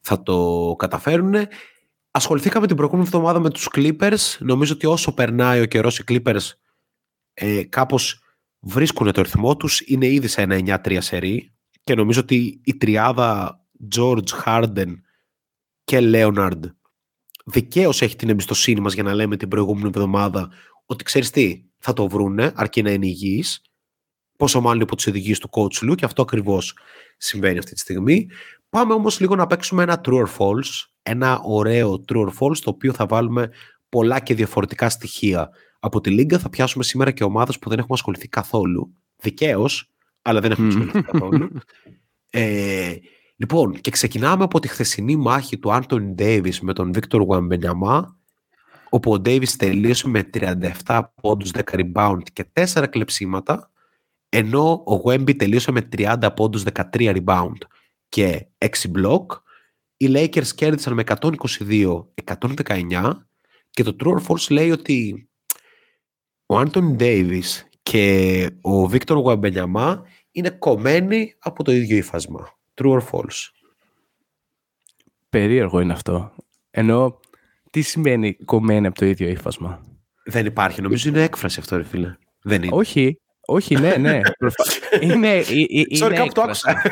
θα το καταφέρουν. Ασχοληθήκαμε την προηγούμενη εβδομάδα με τους Clippers. Νομίζω ότι όσο περνάει ο καιρός οι Clippers ε, κάπως βρίσκουν το ρυθμό τους. Είναι ήδη σε ένα 9-3 σερί και νομίζω ότι η τριάδα George Harden, και Λέοναρντ δικαίως έχει την εμπιστοσύνη μας για να λέμε την προηγούμενη εβδομάδα ότι ξέρεις τι, θα το βρούνε αρκεί να είναι υγιείς. Πόσο μάλλον υπό τι οδηγίες του coach Lou και αυτό ακριβώς συμβαίνει αυτή τη στιγμή. Πάμε όμως λίγο να παίξουμε ένα true or false. Ένα ωραίο true or false, το οποίο θα βάλουμε πολλά και διαφορετικά στοιχεία από τη Λίγκα. Θα πιάσουμε σήμερα και ομάδες που δεν έχουμε ασχοληθεί καθόλου. Δικαίως, αλλά δεν έχουμε ασχοληθεί καθόλου. Ε, Λοιπόν, και ξεκινάμε από τη χθεσινή μάχη του Άντωνι Ντέιβις με τον Βίκτορ Γουαμπενιαμά, όπου ο Ντέιβις τελείωσε με 37 πόντους, 10 rebound και 4 κλεψίματα, ενώ ο Γουέμπι τελείωσε με 30 πόντους, 13 rebound και 6 block. Οι Lakers κέρδισαν με 122-119 και το True or False λέει ότι ο Άντωνι Ντέιβις και ο Βίκτορ Γουαμπενιαμά είναι κομμένοι από το ίδιο ύφασμα. True or false. Περίεργο είναι αυτό. Ενώ τι σημαίνει κομμένη από το ίδιο ύφασμα; Δεν υπάρχει. Νομίζω είναι έκφραση αυτό, ρε φίλε. Δεν είναι. Όχι. Όχι, ναι, ναι. είναι, ε, ε, είναι, Sorry, κάπου το άκουσα.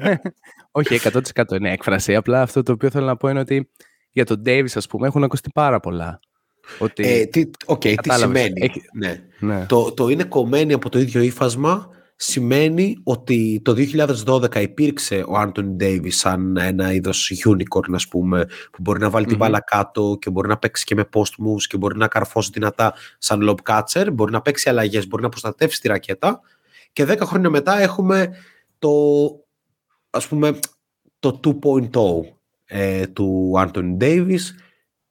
Όχι, 100% είναι έκφραση. Απλά αυτό το οποίο θέλω να πω είναι ότι για τον Davis, ας πούμε, έχουν ακουστεί πάρα πολλά. Ότι... Ε, τι, okay, τι σημαίνει. Ναι. ναι. Το, το είναι κομμένη από το ίδιο ύφασμα σημαίνει ότι το 2012 υπήρξε ο Άντωνι Ντέιβις σαν ένα είδος unicorn, ας πούμε, που μπορεί να βαλει την μπάλα κάτω και μπορεί να παίξει και με post moves και μπορεί να καρφώσει δυνατά σαν lob catcher, μπορεί να παίξει αλλαγές, μπορεί να προστατεύσει τη ρακέτα. Και 10 χρόνια μετά έχουμε το, ας πούμε, το 2.0 ε, του Άντωνι Ντέιβις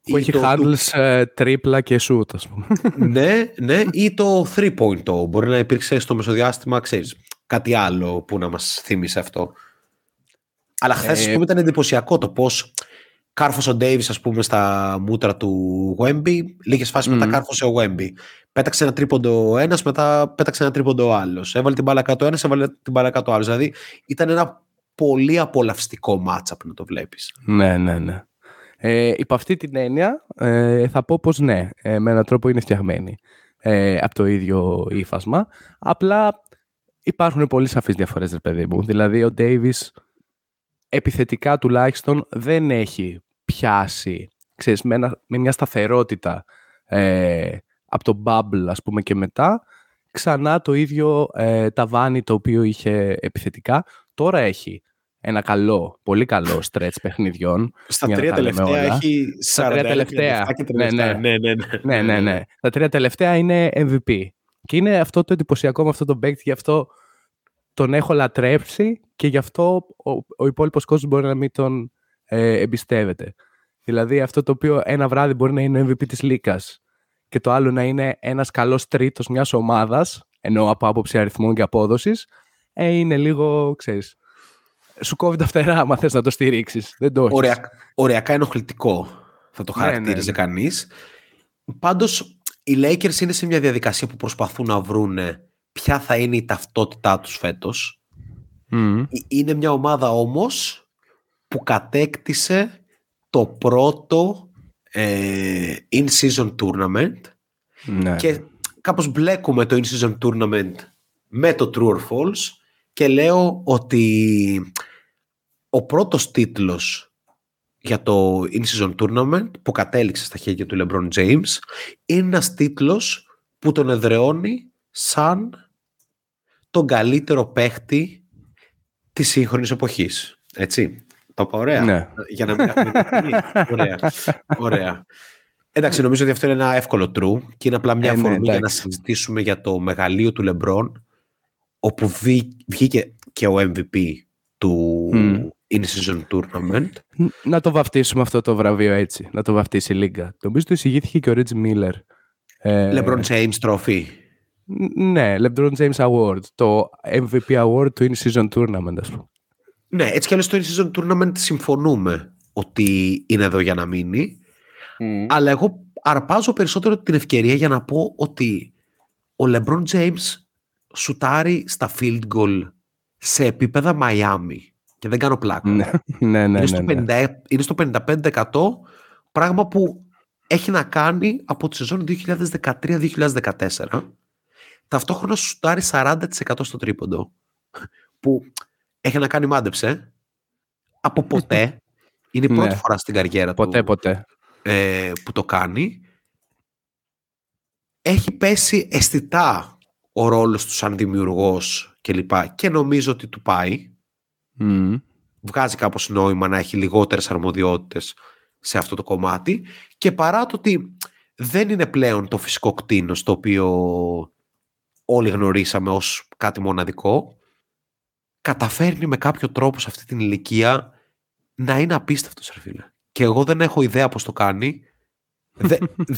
που έχει το, handles uh, τρίπλα και shoot, ας πούμε. ναι, ναι, ή το 3.0. Μπορεί να υπήρξε στο μεσοδιάστημα, ξέρεις, κάτι άλλο που να μας θύμισε αυτό. Αλλά χθες, ε... πούμε, ήταν εντυπωσιακό το πώς κάρφωσε ο Ντέιβις, ας πούμε, στα μούτρα του Wemby, λίγες φάσεις mm. μετά κάρφωσε ο Wemby. Πέταξε ένα τρίποντο ο ένας, μετά πέταξε ένα τρίποντο ο άλλος. Έβαλε την μπάλα κάτω ο ένας, έβαλε την μπάλα κάτω ο άλλος. Δηλαδή ήταν ένα πολύ απολαυστικό μάτσα που να το βλέπεις. Ναι, ναι, ναι. Ε, υπό αυτή την έννοια ε, θα πω πως ναι, ε, με έναν τρόπο είναι φτιαγμένη ε, από το ίδιο ύφασμα. Απλά υπάρχουν πολύ σαφείς διαφορές, ρε παιδί μου. Δηλαδή ο Ντέιβις επιθετικά τουλάχιστον δεν έχει πιάσει ξέρεις, με, με μια σταθερότητα ε, από το bubble ας πούμε και μετά ξανά το ίδιο ε, ταβάνι το οποίο είχε επιθετικά. Τώρα έχει ένα καλό, πολύ καλό stretch παιχνιδιών. Στα τρία τελευταία έχει 40 Στα τρία τελευταία. Ναι ναι. Ναι, ναι, ναι, ναι, ναι. Τα τρία τελευταία είναι MVP. Και είναι αυτό το εντυπωσιακό με αυτό το παίκτη, γι' αυτό τον έχω λατρέψει και γι' αυτό ο, ο υπόλοιπος κόσμος μπορεί να μην τον ε, εμπιστεύεται. Δηλαδή αυτό το οποίο ένα βράδυ μπορεί να είναι MVP της Λίκας και το άλλο να είναι ένας καλός τρίτος μιας ομάδας, ενώ από άποψη αριθμών και απόδοσης, ε, είναι λίγο, ξέρεις, σου κόβει τα φτερά άμα θες να το στηρίξεις. Δεν το Ωρια, ωριακά ενοχλητικό θα το ναι, χαρακτήριζε ναι, ναι. κανείς. Πάντως, οι Lakers είναι σε μια διαδικασία που προσπαθούν να βρούνε ποια θα είναι η ταυτότητά τους φέτος. Είναι μια ομάδα όμως που κατέκτησε το πρώτο ε, in-season tournament ναι. και κάπως μπλέκουμε το in-season tournament με το true or false και λέω ότι ο πρώτος τίτλος για το in-season tournament που κατέληξε στα χέρια του LeBron James είναι ένας τίτλος που τον εδρεώνει σαν τον καλύτερο παίχτη της σύγχρονης εποχής. Έτσι. Το είπα ωραία. Ναι. Για να μην ωραία. ωραία. Εντάξει, νομίζω ότι αυτό είναι ένα εύκολο true και είναι απλά μια ε, ναι, για να συζητήσουμε για το μεγαλείο του Λεμπρόν όπου βγήκε και ο MVP του mm. In-Season Tournament. Να το βαφτίσουμε αυτό το βραβείο έτσι, να το βαφτίσει η Λίγκα. Νομίζω το εισηγήθηκε και ο Ρίτζ Μίλλερ. LeBron James Trophy. Ναι, LeBron James Award, το MVP Award του In-Season Tournament, ας πούμε. Ναι, έτσι κι αλλιώς το In-Season Tournament συμφωνούμε ότι είναι εδώ για να μείνει, mm. αλλά εγώ αρπάζω περισσότερο την ευκαιρία για να πω ότι ο LeBron James σουτάρει στα field goal σε επίπεδα Miami και δεν κάνω πλάκα. Ναι, ναι, ναι, είναι, στο ναι, ναι. είναι στο 55% πράγμα που έχει να κάνει από τη σεζόν 2013-2014 ταυτόχρονα σου σουτάρει 40% στο τρίποντο. Που έχει να κάνει μάντεψε. Από ποτέ. Είναι η πρώτη ναι. φορά στην καριέρα ποτέ, του ποτέ. Ε, που το κάνει. Έχει πέσει αισθητά ο ρόλος του σαν δημιουργός και λοιπά και νομίζω ότι του πάει. Βγάζει κάπως νόημα να έχει λιγότερες αρμοδιότητες σε αυτό το κομμάτι και παρά το ότι δεν είναι πλέον το φυσικό κτίνος το οποίο όλοι γνωρίσαμε ως κάτι μοναδικό, καταφέρνει με κάποιο τρόπο σε αυτή την ηλικία να είναι απίστευτος, ρε φίλε. Και εγώ δεν έχω ιδέα πώς το κάνει.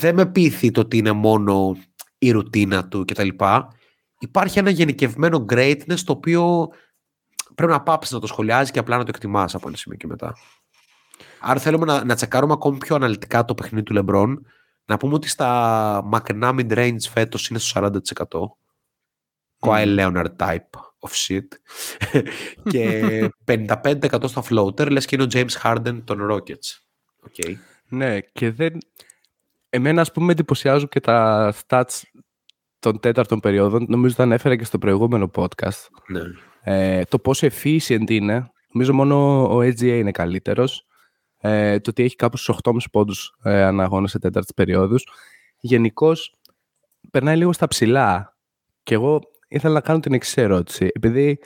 δεν με πείθει το ότι είναι μόνο η ρουτίνα του κτλ. Υπάρχει ένα γενικευμένο greatness το οποίο πρέπει να πάψεις να το σχολιάζεις και απλά να το εκτιμάς από ένα σημείο και μετά. Άρα θέλουμε να, να τσεκάρουμε ακόμη πιο αναλυτικά το παιχνίδι του LeBron. Να πούμε ότι στα μακρινά mid-range φέτος είναι στο 40%. Kawhi Leonard type of shit. και 55% στα floater, λες και είναι ο James Harden των Rockets. Okay. Ναι, και δεν... Εμένα, ας πούμε, εντυπωσιάζουν και τα stats των τέταρτων περίοδων. Νομίζω τα ανέφερα και στο προηγούμενο podcast. Ναι. Ε, το πόσο efficient είναι. Νομίζω μόνο ο AGA είναι καλύτερος. Ε, το ότι έχει κάπου στους 8,5 πόντους ε, αναγώνα σε τέταρτες περιόδους. Γενικώς περνάει λίγο στα ψηλά. Και εγώ ήθελα να κάνω την εξής ερώτηση. Επειδή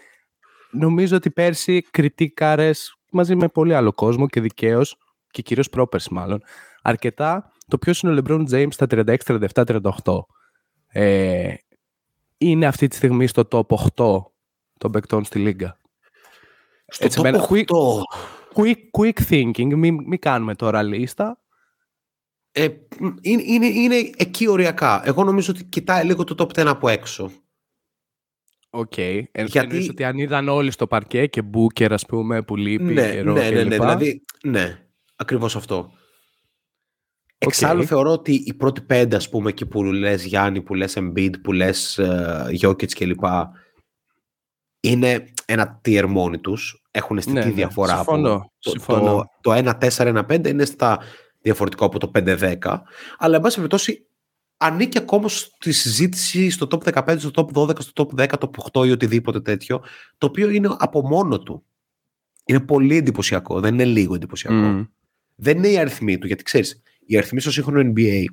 νομίζω ότι πέρσι κριτήκαρες μαζί με πολύ άλλο κόσμο και δικαίως και κυρίως πρόπερση μάλλον, αρκετά το ποιος είναι ο LeBron James στα 36, 37, 38. Ε, είναι αυτή τη στιγμή στο top 8 των παικτών στη Λίγκα. Στο Έτσι, top 8. Quick, quick, quick thinking, μην μη κάνουμε τώρα λίστα. Ε, είναι, είναι, είναι εκεί οριακά. Εγώ νομίζω ότι κοιτάει λίγο το top 10 από έξω. Ok. Okay. Γιατί... ότι αν είδαν όλοι στο παρκέ και μπούκερ, ας πούμε, που λείπει ναι, καιρό ναι, ναι, ναι, κλπ. δηλαδή, ναι, ακριβώς αυτό. Εξάλλου θεωρώ ότι οι πρώτοι πέντε, ας πούμε, εκεί που λες Γιάννη, που λες Embiid, που λες uh, Jokic κλπ. Είναι ένα tier μόνοι τους. Έχουν αισθητή Ναι, ναι, διαφορά. συμφωνώ, από το, συμφωνώ. το, το 1-4-1-5 είναι στα διαφορετικό από το 5-10. Αλλά, εν πάση περιπτώσει, ανήκει ακόμα στη συζήτηση στο top 15, στο top 12, στο top 10, top 8 ή οτιδήποτε τέτοιο, το οποίο είναι από μόνο του. Είναι πολύ εντυπωσιακό, δεν είναι λίγο εντυπωσιακό. Μμ. Δεν είναι οι αριθμοί του, γιατί ξέρεις, οι αριθμοί στο σύγχρονο NBA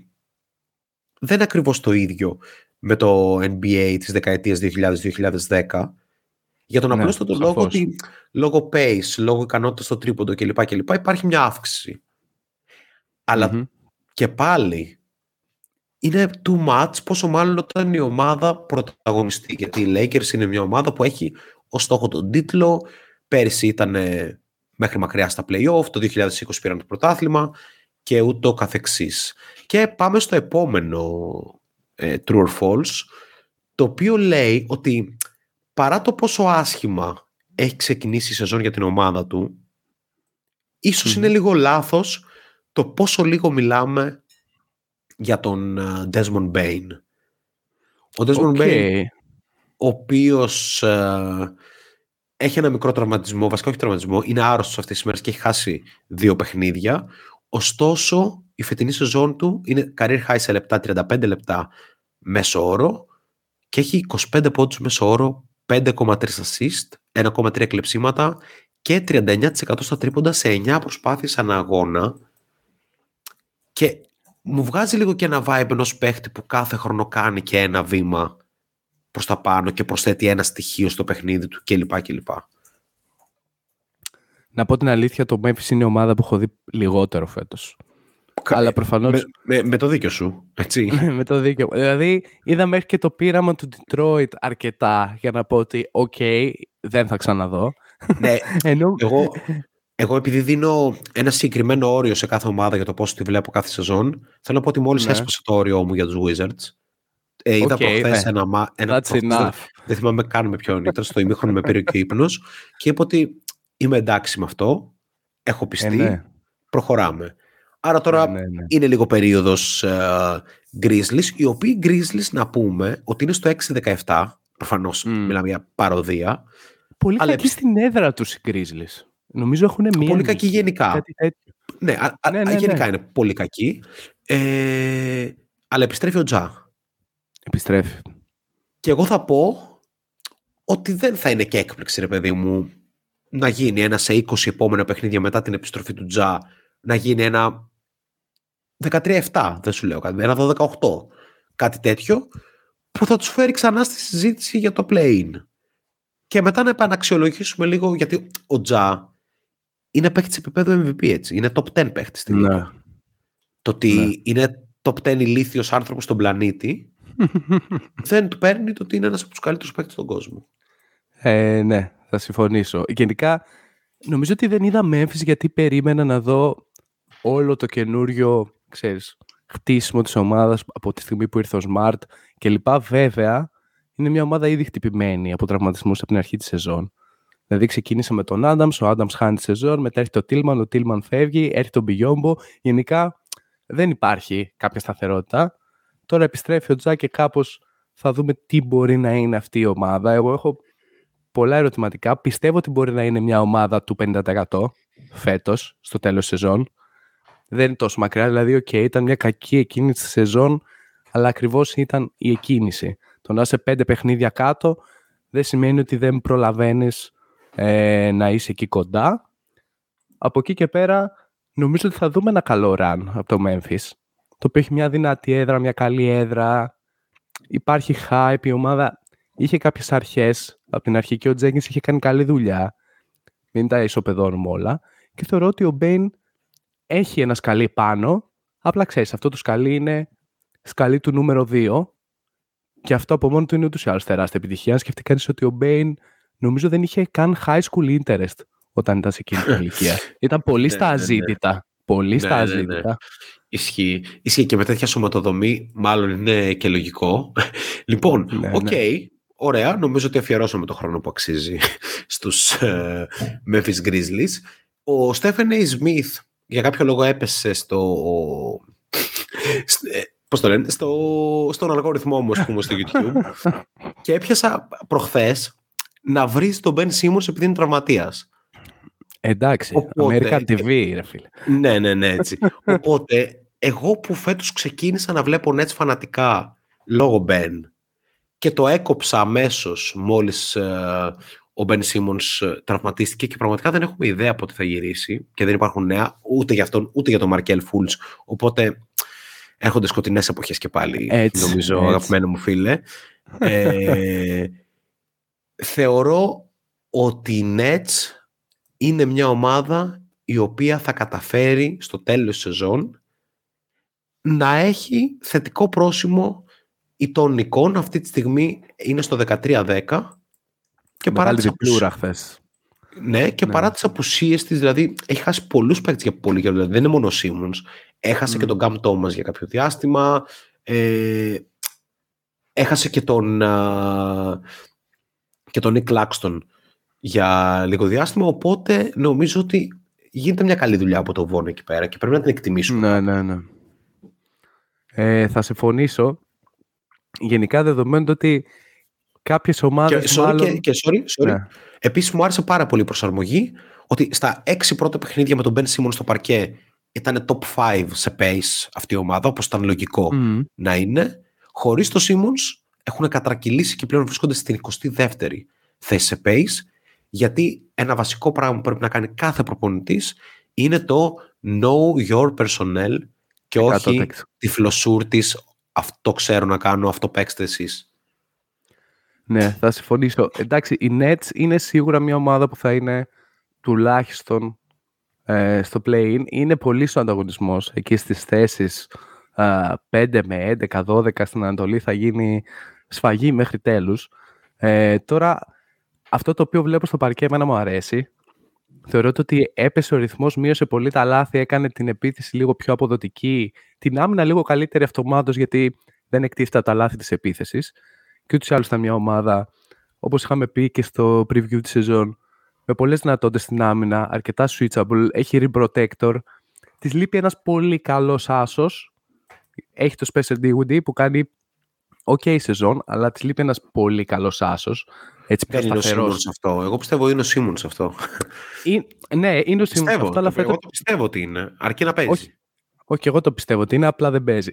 δεν είναι ακριβώς το ίδιο με το NBA της δεκαετίας 2000-2010 για τον Ναι, απλούστατο λόγο σαφώς. ότι λόγω pace, λόγω ικανότητας στο τρίποντο κλπ. κλπ υπάρχει μια αύξηση. Αλλά Μμμ. και πάλι είναι too much, πόσο μάλλον όταν η ομάδα πρωταγωνιστεί. Γιατί οι Lakers είναι μια ομάδα που έχει ως στόχο τον τίτλο. Πέρυσι ήταν ε, μέχρι μακριά στα play-off, το 2020 πήραν το πρωτάθλημα και ούτω καθεξής. Και πάμε στο επόμενο ε, True or False, το οποίο λέει ότι παρά το πόσο άσχημα έχει ξεκινήσει η σεζόν για την ομάδα του, ίσως Μμμ. είναι λίγο λάθος το πόσο λίγο μιλάμε για τον ε, Desmond Bain. Ο Desmond Ok. Bane, ο οποίος ε, έχει ένα μικρό τραυματισμό, βασικά όχι τραυματισμό, είναι άρρωστος αυτές τις μέρες και έχει χάσει δύο παιχνίδια. Ωστόσο, η φετινή σεζόν του είναι career high σε λεπτά, 35 λεπτά μέσο όρο και έχει 25 πόντους μέσο όρο, 5,3 assist, 1,3 κλεψίματα και 39% στα τρίποντα σε 9 προσπάθειες ανά αγώνα και μου βγάζει λίγο και ένα vibe ενός παίχτη που κάθε χρόνο κάνει και ένα βήμα προς τα πάνω και προσθέτει ένα στοιχείο στο παιχνίδι του κλπ. κλπ. Να πω την αλήθεια, το Memphis είναι η ομάδα που έχω δει λιγότερο φέτος. Αλλά προφανώς Με, με, με το δίκιο σου, έτσι. με το δίκιο. Δηλαδή, είδα μέχρι και το πείραμα του Detroit αρκετά για να πω ότι, οκ, δεν θα ξαναδώ. ναι, Ενώ, εγώ, εγώ επειδή δίνω ένα συγκεκριμένο όριο σε κάθε ομάδα για το πώς τη βλέπω κάθε σεζόν, θέλω να πω ότι μόλις Ναι. έσπασε το όριό μου για τους Wizards. Ε, είδα Οκ, προχθές ναι. ένα, μα- ένα that's προχθές, enough. δεν θυμάμαι καν με ποιον ήταν, στο ημίχρονο με πήρε και ύπνος και είπα ότι είμαι εντάξει με αυτό, έχω πειστεί, Ε, ναι. προχωράμε. Άρα τώρα Ναι, ναι, ναι. είναι λίγο περίοδος uh, Grizzlies, οι οποίοι Grizzlies να πούμε ότι είναι στο 6-17, προφανώς Μμ. μιλάμε για παρωδία, Πολύ Αλλά κακοί επισ- στην έδρα τους οι Grizzlies. Νομίζω έχουν μία πολύ κακή νίκη, γενικά. Κάτι τέτοιο. Ναι, α, α, Ναι, ναι, γενικά ναι. είναι πολύ κακή. Ε, αλλά επιστρέφει ο Τζα. Επιστρέφει. Και εγώ θα πω ότι δεν θα είναι και έκπληξη, ρε παιδί μου, να γίνει ένα σε 20 επόμενα παιχνίδια μετά την επιστροφή του Τζα, να γίνει ένα 13-7, δεν σου λέω κάτι, ένα 12-8, κάτι τέτοιο, που θα τους φέρει ξανά στη συζήτηση για το play-in. Και μετά να επαναξιολογήσουμε λίγο, γιατί ο Τζα είναι παίχτη επίπεδου MVP, έτσι. Είναι top 10 παίχτη στη Λίγκα. Ναι. Το ότι Ναι. είναι top 10 ηλίθιος άνθρωπος στον πλανήτη δεν του παίρνει το ότι είναι ένας από τους καλύτερους παίκτες στον κόσμο. Ε, ναι, θα συμφωνήσω. Γενικά, νομίζω ότι δεν είδα Memphis γιατί περίμενα να δω όλο το καινούριο, ξέρεις, χτίσιμο της ομάδας από τη στιγμή που ήρθε ο Smart και λοιπά. Βέβαια, είναι μια ομάδα ήδη χτυπημένη από τραυματισμούς από την αρχή της σεζόν. Δηλαδή ξεκίνησε με τον Adams, ο Adams χάνει τη σεζόν, μετά έρχεται ο Tillman, ο Tillman φεύγει, έρχεται ο Biombo. Γενικά δεν υπάρχει κάποια σταθερότητα. Τώρα επιστρέφει ο Τζά και κάπως θα δούμε τι μπορεί να είναι αυτή η ομάδα. Εγώ έχω πολλά ερωτηματικά. Πιστεύω ότι μπορεί να είναι μια ομάδα του 50% φέτος, στο τέλος της σεζόν. Δεν είναι τόσο μακριά, δηλαδή, οκ, ήταν μια κακή εκείνη της σεζόν, αλλά ακριβώς ήταν η εκκίνηση. Το να είσαι πέντε παιχνίδια κάτω δεν σημαίνει ότι δεν προλαβαίνεις ε, να είσαι εκεί κοντά. Από εκεί και πέρα, νομίζω ότι θα δούμε ένα καλό run από το Memphis, το οποίο έχει μια δυνατή έδρα, μια καλή έδρα. Υπάρχει hype, η ομάδα είχε κάποιες αρχές. Από την αρχή και ο Jenkins είχε κάνει καλή δουλειά. Μην τα ισοπεδώνουμε όλα. Και θεωρώ ότι ο Bane έχει ένα σκαλί πάνω. Απλά ξέρεις, αυτό το σκαλί είναι σκαλί του νούμερο 2. Και αυτό από μόνο του είναι ούτως ή άλλως τεράστια επιτυχία. Σκεφτείς κανείς ότι ο Bane νομίζω δεν είχε καν high school interest όταν ήταν σε εκείνη την ηλικία. Ήταν πολύ Ναι, στα ναι, ναι. αζήτητα. Πολύ Ναι, στα ναι, ναι. αζήτητα. Ισχύει. Ισχύει και με τέτοια σωματοδομή, μάλλον είναι και λογικό. λοιπόν, Ναι, οκ, ναι. Ωραία, νομίζω ότι αφιερώσαμε το χρόνο που αξίζει στους ε, Memphis Grizzlies. Ο Stephen A. Smith για κάποιο λόγο έπεσε στο... Ε, πώς το λένε, στο, στον αλγόριθμό μου, πούμε, στο YouTube και έπιασα προχθές να βρεις τον Ben Simmons επειδή είναι τραυματίας. Εντάξει, Οπότε, American TV, ρε φίλε. Ναι, ναι, ναι, έτσι. Οπότε, εγώ που φέτος ξεκίνησα να βλέπω Nets φανατικά λόγω Ben και το έκοψα αμέσως μόλις ε, ο Μπεν Σίμονς τραυματίστηκε και πραγματικά δεν έχουμε ιδέα πότε θα γυρίσει και δεν υπάρχουν νέα ούτε για αυτόν ούτε για τον Μαρκέλ Φούλ. Οπότε έρχονται σκοτεινές εποχές και πάλι, έτσι, νομίζω, έτσι. αγαπημένο μου φίλε. ε, θεωρώ ότι η Nets είναι μια ομάδα η οποία θα καταφέρει στο τέλος της σεζόν να έχει θετικό πρόσημο η των Νικών αυτή τη στιγμή είναι στο 13-10 και παρά τις απουσίες... Ναι, και ναι. παρά τις απουσίες της, δηλαδή έχει χάσει πολλούς παίκτες για πολύ καιρό, δηλαδή δεν είναι μόνο ο Σίμονς. Έχασε και τον Γκάμ Τόμας για κάποιο διάστημα, ε, έχασε και τον, και τον Νίκ Λάξτον για λίγο διάστημα, οπότε νομίζω ότι γίνεται μια καλή δουλειά από το Βόν εκεί πέρα και πρέπει να την εκτιμήσουμε. Ναι, ναι, ναι. Ε, θα συμφωνήσω γενικά δεδομένου ότι κάποιες ομάδες και, sorry, μάλλον... Και, και sorry, sorry. Ναι. Επίσης μου άρεσε πάρα πολύ η προσαρμογή ότι στα έξι πρώτα παιχνίδια με τον Ben Simmons στο παρκέ ήταν top 5 σε pace αυτή η ομάδα, όπως ήταν λογικό να είναι. Χωρίς το Simmons έχουν κατρακυλήσει και πλέον βρίσκονται στην 22η θέση σε pace, γιατί ένα βασικό πράγμα που πρέπει να κάνει κάθε προπονητής είναι το know your personnel και όχι τη φλωσούρ της αυτό ξέρω να κάνω, αυτό παίξτε εσείς. Ναι, θα συμφωνήσω. Εντάξει, οι Nets είναι σίγουρα μια ομάδα που θα είναι τουλάχιστον ε, στο play-in. Είναι πολύ στο ανταγωνισμός εκεί στις θέσεις ε, 5 με 11, 12 στην Ανατολή θα γίνει σφαγή μέχρι τέλους. Ε, τώρα, αυτό το οποίο βλέπω στο παρκέ εμένα μου αρέσει. Θεωρώ ότι έπεσε ο ρυθμός, μείωσε πολύ τα λάθη, έκανε την επίθεση λίγο πιο αποδοτική, την άμυνα λίγο καλύτερη αυτομάτως γιατί δεν εκτίθεται τα λάθη της επίθεσης. Και ούτως ή άλλως ήταν μια ομάδα, όπως είχαμε πει και στο preview της σεζόν, με πολλές δυνατότητες στην άμυνα, αρκετά switchable, έχει rim protector, της λείπει ένας πολύ καλός άσος, έχει το Special D που κάνει ok σεζόν, αλλά της λείπει ένας πολύ καλός άσος. Έτσι δεν είναι ο Σίμονς αυτό. Εγώ πιστεύω είναι ο Σίμονς αυτό. ναι, είναι ο Σίμονς αυτό. Αλλά εγώ το πιστεύω ότι είναι. Αρκεί να παίζει. Όχι, όχι, εγώ το πιστεύω ότι είναι, απλά δεν παίζει.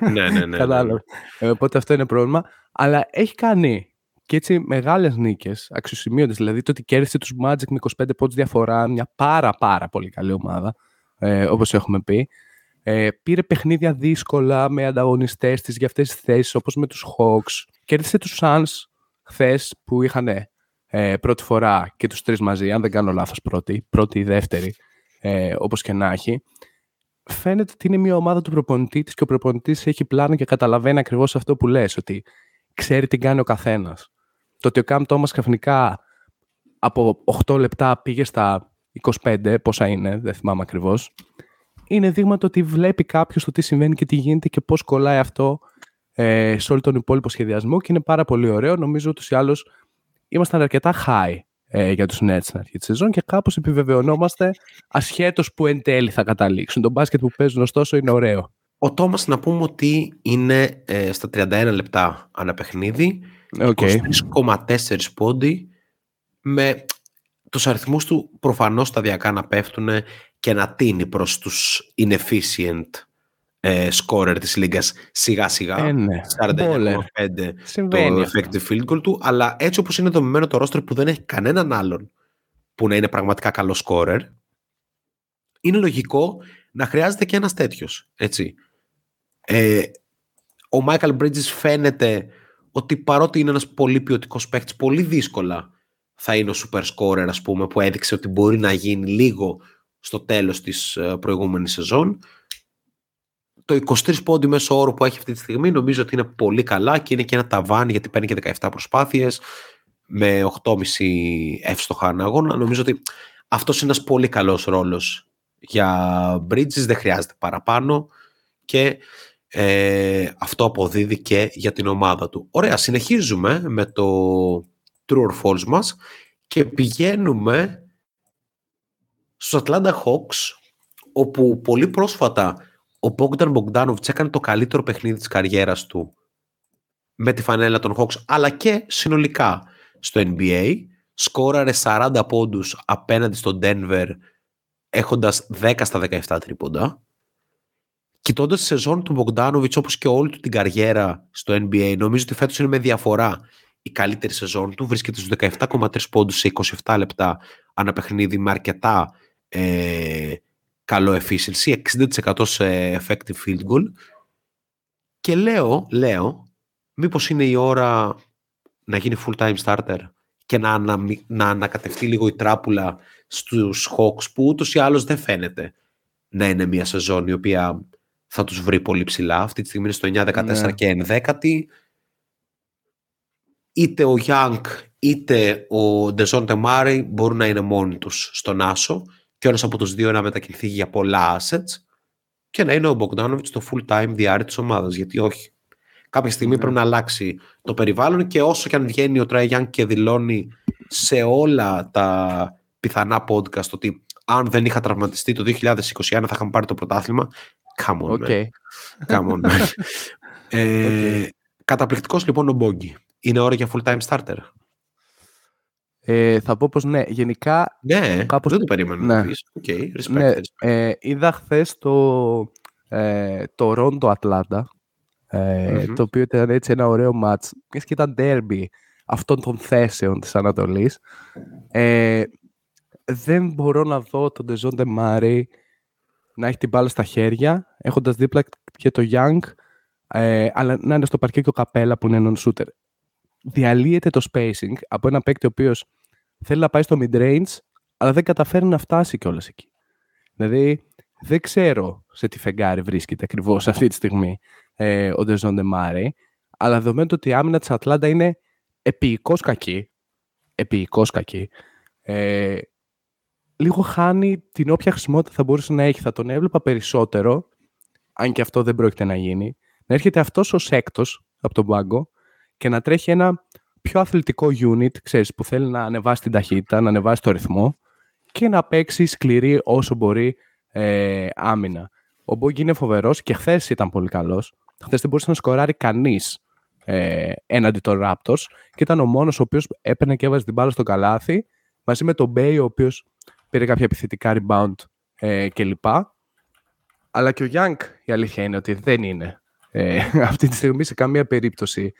ναι, ναι, ναι. ναι, Κατάλαβα. Ναι. οπότε αυτό είναι πρόβλημα. Αλλά έχει κάνει και έτσι μεγάλες νίκες, αξιοσημείωτες. Δηλαδή το ότι κέρδισε τους Magic με 25 πόντους διαφορά, μια πάρα πάρα πολύ καλή ομάδα, ε, όπως έχουμε πει. Ε, πήρε παιχνίδια δύσκολα με ανταγωνιστές της για αυτές τις θέσεις, όπως με τους Hawks. Κέρδισε τους Suns χθες που είχαν ε, πρώτη φορά και τους τρεις μαζί, αν δεν κάνω λάθος πρώτη, πρώτη ή δεύτερη, ε, όπως και να έχει φαίνεται ότι είναι μια ομάδα του προπονητή της και ο προπονητής έχει πλάνο και καταλαβαίνει ακριβώς αυτό που λες, ότι ξέρει τι κάνει ο καθένας. Το ότι ο Καμ Τόμας ξαφνικά από 8 λεπτά πήγε στα 25, πόσα είναι, δεν θυμάμαι ακριβώς, είναι δείγμα το ότι βλέπει κάποιος το τι συμβαίνει και τι γίνεται και πώς κολλάει αυτό ε, σε όλο τον υπόλοιπο σχεδιασμό και είναι πάρα πολύ ωραίο. Νομίζω ούτως ή άλλως ήμασταν αρκετά high ε, για τους Nets στην αρχή της σεζόν και κάπως επιβεβαιωνόμαστε ασχέτως που εν τέλει θα καταλήξουν. Το μπάσκετ που παίζουν ωστόσο είναι ωραίο. Ο Τόμας να πούμε ότι είναι ε, στα 31 λεπτά ανά παιχνίδι, okay. 23,4 πόντι, με τους αριθμούς του προφανώς σταδιακά να πέφτουν και να τίνει προς τους inefficient ε, scorer της λίγας σιγά σιγά. Ε, ναι. 49,5 το effective field goal του, αλλά έτσι όπως είναι δομημένο το roster που δεν έχει κανέναν άλλον που να είναι πραγματικά καλό scorer, είναι λογικό να χρειάζεται και ένας τέτοιος, έτσι. Ε, ο Michael Bridges φαίνεται ότι παρότι είναι ένας πολύ ποιοτικός παίκτης, πολύ δύσκολα θα είναι ο super scorer, ας πούμε, που έδειξε ότι μπορεί να γίνει λίγο στο τέλος της ε, προηγούμενης σεζόν το 23 πόντι μέσο όρο που έχει αυτή τη στιγμή νομίζω ότι είναι πολύ καλά και είναι και ένα ταβάνι γιατί παίρνει και 17 προσπάθειες με 8,5 εύστοχα αναγώνα. Νομίζω ότι αυτός είναι ένας πολύ καλός ρόλος για Bridges, δεν χρειάζεται παραπάνω και ε, αυτό αποδίδει και για την ομάδα του. Ωραία, συνεχίζουμε με το True or False μας και πηγαίνουμε στους Atlanta Hawks όπου πολύ πρόσφατα ο Bogdan Bogdanovic έκανε το καλύτερο παιχνίδι της καριέρας του με τη φανέλα των Hawks αλλά και συνολικά στο NBA σκόραρε 40 πόντους απέναντι στο Denver έχοντας 10 στα 17 τρίποντα Κοιτώντας τη σεζόν του Μπογκδάνοβιτς όπως και όλη του την καριέρα στο NBA, νομίζω ότι φέτος είναι με διαφορά η καλύτερη σεζόν του. Βρίσκεται στους 17,3 πόντους σε 27 λεπτά ανά παιχνίδι με αρκετά ε, καλό efficiency, 60% σε effective field goal. Και λέω, λέω, μήπως είναι η ώρα να γίνει full-time starter και να, να, να ανακατευτεί λίγο η τράπουλα στους Hawks που ούτως ή άλλως δεν φαίνεται να είναι μια σεζόν η οποία θα τους βρει πολύ ψηλά. Αυτή τη στιγμή είναι στο 9-14 ναι. και 11η. Είτε ο Γιάνκ είτε ο Ντεζόντε Μάρι μπορούν να είναι μόνοι τους στον Άσο και ένας από τους δύο να μετακινηθεί για πολλά assets και να είναι ο Μπογκδάνοβιτς το full time διάρρη της ομάδας. Γιατί όχι. Κάποια στιγμή ναι. πρέπει να αλλάξει το περιβάλλον και όσο και αν βγαίνει ο Τράι Γιάνκ και δηλώνει σε όλα τα πιθανά podcast ότι αν δεν είχα τραυματιστεί το 2021 θα είχαμε πάρει το πρωτάθλημα. Come on, okay. Come on, ε, Καταπληκτικός λοιπόν ο Μπόγκι. Είναι ώρα για full-time starter. Ε, θα πω πως ναι, γενικά... Ναι, κάπως... δεν το περίμενα. Ναι. Okay, respect, ναι, Ε, είδα χθες το, ε, το Rondo Atlanta, ε, το οποίο ήταν έτσι ένα ωραίο match. Και ήταν derby αυτών των θέσεων της Ανατολής. Ε, δεν μπορώ να δω τον Dejonte Murray να έχει την μπάλα στα χέρια, έχοντας δίπλα και το Young, ε, αλλά να είναι στο παρκέ και ο Καπέλα που είναι non-shooter. Διαλύεται το spacing από ένα παίκτη ο οποίος θέλει να πάει στο mid-range, αλλά δεν καταφέρει να φτάσει κιόλας εκεί. Δηλαδή, δεν ξέρω σε τι φεγγάρι βρίσκεται ακριβώς αυτή τη στιγμή ε, ο Dejounte Murray, αλλά δεδομένου ότι η άμυνα της Ατλάντα είναι επιεικώς κακή, επιεικώς κακή, ε, λίγο χάνει την όποια χρησιμότητα θα μπορούσε να έχει. Θα τον έβλεπα περισσότερο, αν και αυτό δεν πρόκειται να γίνει, να έρχεται αυτός ως έκτος από τον πάγκο και να τρέχει ένα πιο αθλητικό unit, ξέρεις, που θέλει να ανεβάσει την ταχύτητα, να ανεβάσει το ρυθμό και να παίξει σκληρή όσο μπορεί ε, άμυνα. Ο Μπόγκη είναι φοβερός και χθες ήταν πολύ καλός. Χθες δεν μπορούσε να σκοράρει κανείς ε, έναντι των Raptors και ήταν ο μόνος ο οποίος έπαιρνε και έβαζε την μπάλα στο καλάθι μαζί με τον Μπέι, ο οποίος πήρε κάποια επιθετικά rebound ε, κλπ. Αλλά και ο Young η αλήθεια είναι ότι δεν είναι ε, αυτή τη στιγμή σε καμία περίπτωση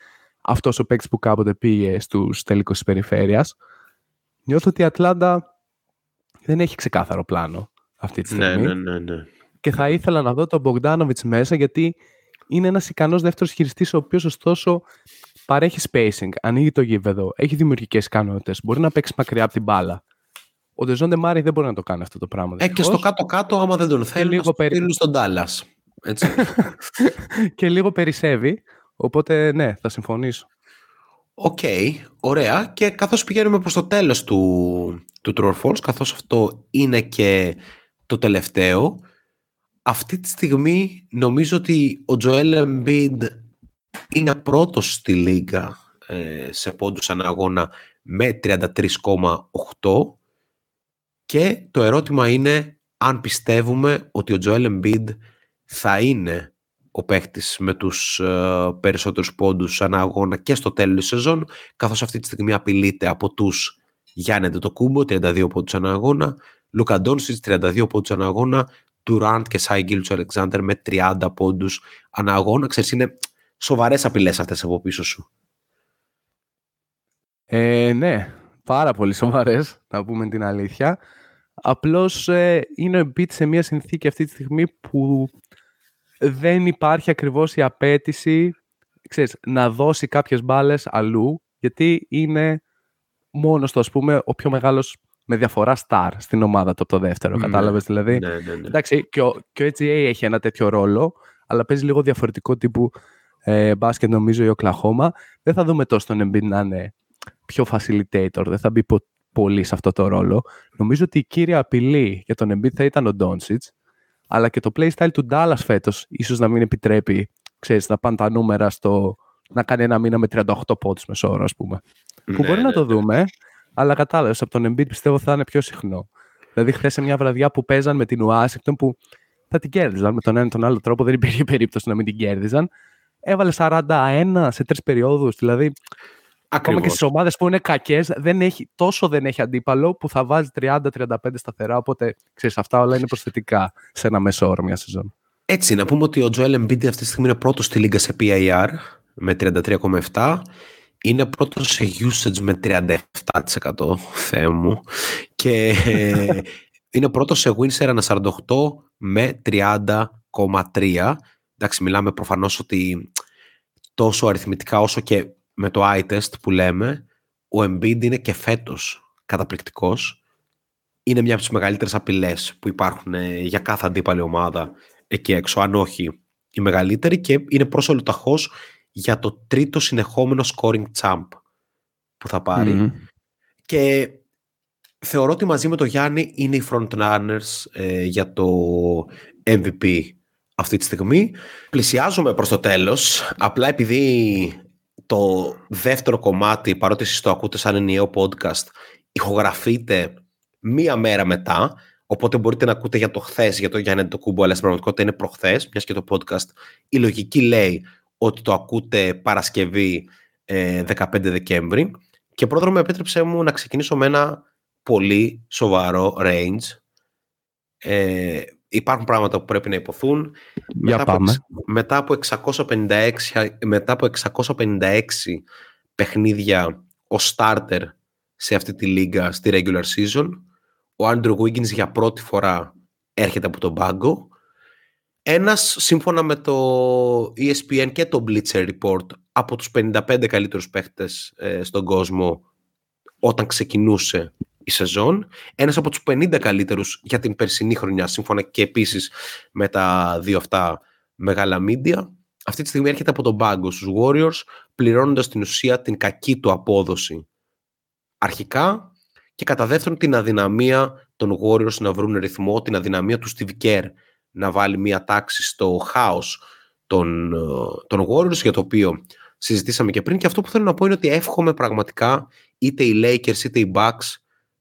αυτός ο παίκτης που κάποτε πήγε στους τελικούς της περιφέρειας. Νιώθω ότι η Ατλάντα δεν έχει ξεκάθαρο πλάνο αυτή τη ναι, στιγμή. Ναι, ναι, ναι, ναι. Και θα ήθελα να δω τον Bogdanovic μέσα γιατί είναι ένας ικανός δεύτερος χειριστής ο οποίος ωστόσο παρέχει spacing, ανοίγει το γήπεδο, έχει δημιουργικές ικανότητες, μπορεί να παίξει μακριά από την μπάλα. Ο Dejounte Murray δεν μπορεί να το κάνει αυτό το πράγμα. Ε, και στο κάτω-κάτω, άμα δεν τον θέλει, λίγο περι... στον Τάλλας. και λίγο περισσεύει. Οπότε, ναι, θα συμφωνήσω. Ok, okay, ωραία. Και καθώς πηγαίνουμε προς το τέλος του, του True or False, καθώς αυτό είναι και το τελευταίο, αυτή τη στιγμή νομίζω ότι ο Joel Embiid είναι πρώτος στη λίγκα ε, σε πόντους ανά αγώνα με 33,8 και το ερώτημα είναι αν πιστεύουμε ότι ο Joel Embiid θα είναι ο παίχτης με τους uh, περισσότερους πόντους ανά αγώνα και στο τέλος της σεζόν, καθώς αυτή τη στιγμή απειλείται από τους Γιάννη Κούμπο, 32 πόντους ανά αγώνα, Λούκα Ντόνσιτς, 32 πόντους ανά αγώνα, Τουράντ και Σάι Γκίλτσο Αλεξάνδρ με 30 πόντους ανά αγώνα. Ξέρεις, είναι σοβαρές απειλές αυτές από πίσω σου. Ε, ναι, πάρα πολύ σοβαρές, να πούμε την αλήθεια. Απλώς ε, είναι ο Embiid σε μια συνθήκη αυτή τη στιγμή που δεν υπάρχει ακριβώς η απέτηση ξέρεις, να δώσει κάποιες μπάλες αλλού, γιατί είναι μόνος του, ας πούμε, ο πιο μεγάλος με διαφορά star στην ομάδα του από το δεύτερο. Mm, κατάλαβες δηλαδή. Ναι, ναι, ναι. Εντάξει, και ο, και ο HGA έχει ένα τέτοιο ρόλο, αλλά παίζει λίγο διαφορετικό τύπου ε, μπάσκετ νομίζω η Οκλαχώμα. Δεν θα δούμε τόσο τον Embiid να είναι πιο facilitator, δεν θα μπει πολύ σε αυτό το ρόλο. Νομίζω ότι η κύρια απειλή για τον Embiid θα ήταν ο Doncic, αλλά και το playstyle του Dallas φέτος ίσως να μην επιτρέπει ξέρεις, να πάνε τα νούμερα στο να κάνει ένα μήνα με 38 πόντους μεσόωρο, ας πούμε. που Ναι, μπορεί να ναι, το ναι. δούμε, αλλά κατάλαβες, από τον Embiid πιστεύω θα είναι πιο συχνό. Δηλαδή, χθες σε μια βραδιά που παίζαν με την Ουάσιγκτον που θα την κέρδιζαν με τον ένα ή τον άλλο τρόπο, δεν υπήρχε περίπτωση να μην την κέρδιζαν. Έβαλε 41 σε τρεις περιόδους. Δηλαδή, ακόμα και Ακριβώς. στις ομάδες που είναι κακές, τόσο δεν έχει αντίπαλο που θα βάζει 30-35 σταθερά. Οπότε ξέρεις, αυτά όλα είναι προσθετικά σε ένα μέσο όρο μια σεζόν. Έτσι, να πούμε ότι ο Joel Embiid αυτή τη στιγμή είναι πρώτος στη λίγα σε PIR με 33,7. Είναι πρώτος σε usage με 37%, Θεέ μου. Και ε, είναι πρώτος σε win σε 48 με 30,3. Εντάξει, μιλάμε προφανώς ότι τόσο αριθμητικά όσο και με το eye test που λέμε, ο Embiid είναι και φέτος καταπληκτικός. Είναι μια από τις μεγαλύτερες απειλές που υπάρχουν ε, για κάθε αντίπαλη ομάδα εκεί έξω, αν όχι η μεγαλύτερη και είναι πρόσωλο ταχώς για το τρίτο συνεχόμενο scoring champ που θα πάρει. Μμμ. Και θεωρώ ότι μαζί με το Γιάννη είναι οι frontrunners ε, για το MVP αυτή τη στιγμή. Πλησιάζουμε προς το τέλος, απλά επειδή το δεύτερο κομμάτι, παρότι εσείς το ακούτε σαν ενιαίο podcast, ηχογραφείται μία μέρα μετά, οπότε μπορείτε να ακούτε για το χθες, για το Γιάννη το κούμπο, αλλά στην πραγματικότητα είναι προχθές, μιας και το podcast. Η λογική λέει ότι το ακούτε Παρασκευή ε, 15 Δεκέμβρη. Και πρόδρομο με επέτρεψέ μου να ξεκινήσω με ένα πολύ σοβαρό range. Ε, υπάρχουν πράγματα που πρέπει να υποθούν. Για από πάμε. εξ- μετά, από 656, μετά από 656 παιχνίδια ο starter σε αυτή τη λίγα στη regular season, ο Andrew Wiggins για πρώτη φορά έρχεται από τον πάγκο. Ένας, σύμφωνα με το E ESPN και το Bleacher Report, από τους 55 καλύτερους παίχτες ε, στον κόσμο όταν ξεκινούσε η σεζόν. Ένας από τους 50 καλύτερους για την περσινή χρονιά, σύμφωνα και επίσης με τα δύο αυτά μεγάλα media. Αυτή τη στιγμή έρχεται από τον πάγκο στους Warriors, πληρώνοντας την ουσία την κακή του απόδοση αρχικά και κατά δεύτερον την αδυναμία των Warriors να βρουν ρυθμό, την αδυναμία του Steve Kerr να βάλει μια τάξη στο χάος των, ε, των Warriors για το οποίο συζητήσαμε και πριν και αυτό που θέλω να πω είναι ότι εύχομαι πραγματικά είτε οι Lakers είτε οι Bucks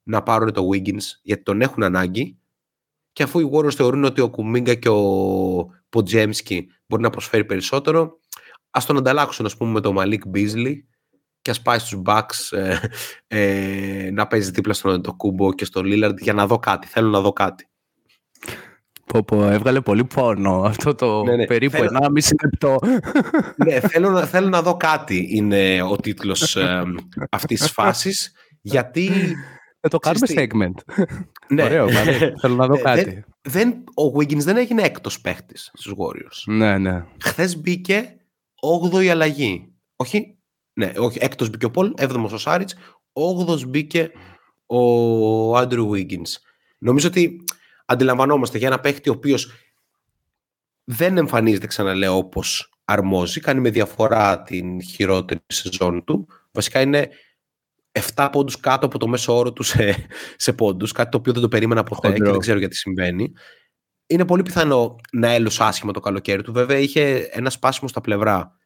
να πάρουν το Wiggins γιατί τον έχουν ανάγκη και αφού οι Warriors θεωρούν ότι ο Κουμίγκα και ο Ποτζέμσκι μπορεί να προσφέρει περισσότερο ας τον ανταλλάξουν ας πούμε με τον Malik Beasley και ας πάει στους Bucks ε, ε, να παίζει δίπλα στον Αντετοκούμπο και στον Lillard για να δω κάτι, θέλω να δω κάτι. Πω, πω, έβγαλε πολύ πόνο αυτό το Ναι, ναι. περίπου Θέλω- 1,5 λεπτό. ναι, θέλω να, θέλω να δω κάτι είναι ο τίτλος ε, αυτής της φάσης γιατί Θα το κάνουμε Ξέρεις τι, segment. ναι, Ωραίο, μ' αρέσει. Θέλω να δω Ε, κάτι. δεν, ο Wiggins δεν έγινε έκτος παίχτης στους Warriors. Ναι, ναι. Χθες μπήκε 8η αλλαγή. Όχι, ναι, όχι, έκτος μπήκε ο Πολ, έβδομος ο Σάριτς, 8ος μπήκε ο Άντρου Wiggins. Νομίζω ότι αντιλαμβανόμαστε για ένα παίχτη ο οποίος δεν εμφανίζεται, ξαναλέω, όπως αρμόζει, κάνει με διαφορά την χειρότερη σεζόν του. Βασικά είναι 7 πόντους κάτω από το μέσο όρο του σε, σε πόντους, κάτι το οποίο δεν το περίμενα ποτέ Χοντρό. και δεν ξέρω γιατί συμβαίνει. Είναι πολύ πιθανό να έλωσε άσχημα το καλοκαίρι του. Βέβαια είχε ένα σπάσιμο στα πλευρά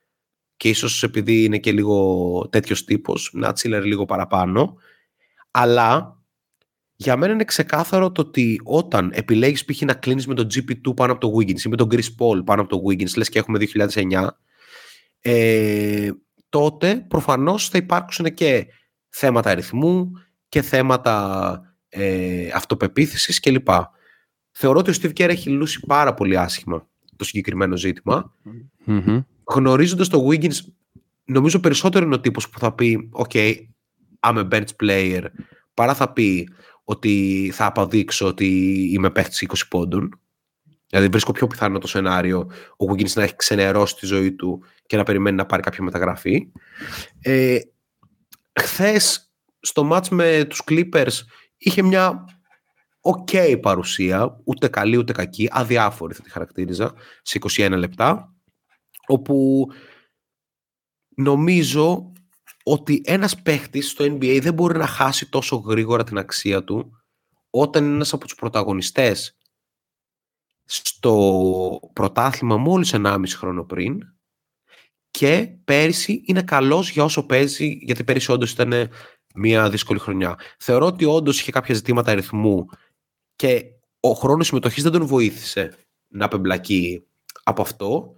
και ίσως επειδή είναι και λίγο τέτοιος τύπος, να τσίλερ λίγο παραπάνω. Αλλά για μένα είναι ξεκάθαρο το ότι όταν επιλέγεις π.χ. να κλείνεις με τον GP2 πάνω από το Wiggins ή με τον Chris Paul πάνω από το Wiggins, λες και έχουμε 2009, ε, τότε προφανώς θα υπάρξουν και θέματα αριθμού και θέματα ε, αυτοπεποίθησης κλπ. Θεωρώ ότι ο Steve Kerr έχει λούσει πάρα πολύ άσχημα το συγκεκριμένο ζήτημα. Μμμ. Γνωρίζοντας το Wiggins, νομίζω περισσότερο είναι ο τύπος που θα πει «OK, I'm a bench player», παρά θα πει ότι θα αποδείξω ότι είμαι παίχτης 20 πόντων. Δηλαδή βρίσκω πιο πιθανό το σενάριο ο Wiggins να έχει ξενερώσει τη ζωή του και να περιμένει να πάρει κάποια μεταγραφή. Ε, χθες στο match με τους Clippers είχε μια ok παρουσία, ούτε καλή ούτε κακή, αδιάφορη θα τη χαρακτήριζα, σε 21 λεπτά, όπου νομίζω ότι ένας παίχτης στο NBA δεν μπορεί να χάσει τόσο γρήγορα την αξία του όταν είναι ένας από τους πρωταγωνιστές στο πρωτάθλημα μόλις 1,5 χρόνο πριν και πέρυσι είναι καλός για όσο παίζει, γιατί πέρυσι όντως ήταν μια δύσκολη χρονιά. Θεωρώ ότι όντως είχε κάποια ζητήματα αριθμού και ο χρόνος συμμετοχής δεν τον βοήθησε να απεμπλακεί από αυτό.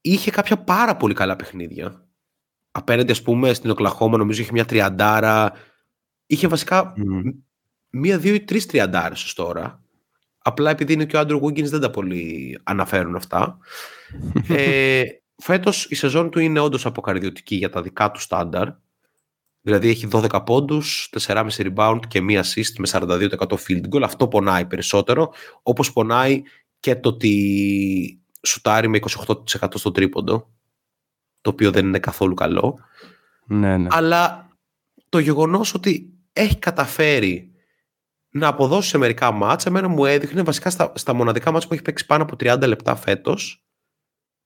Είχε κάποια πάρα πολύ καλά παιχνίδια. Απέναντι, ας πούμε, στην Οκλαχώμα, νομίζω είχε μια τριαντάρα. Είχε βασικά μία, δύο ή τρεις τριαντάρες ως τώρα. Απλά επειδή είναι και ο Άντρου Wiggins δεν τα πολύ αναφέρουν αυτά. ε, φέτος η σεζόν του είναι όντως αποκαρδιωτική για τα δικά του στάνταρ. Δηλαδή έχει 12 πόντους, 4,5 rebound και μία assist με 42% field goal. Αυτό πονάει περισσότερο, όπως πονάει και το ότι σουτάρει με 28% στο τρίποντο, το οποίο δεν είναι καθόλου καλό. Ναι, ναι. Αλλά το γεγονός ότι έχει καταφέρει να αποδώσει σε μερικά μάτσα, εμένα μου έδειχνε βασικά στα, στα μοναδικά μάτσα που έχει παίξει πάνω από 30 λεπτά φέτος,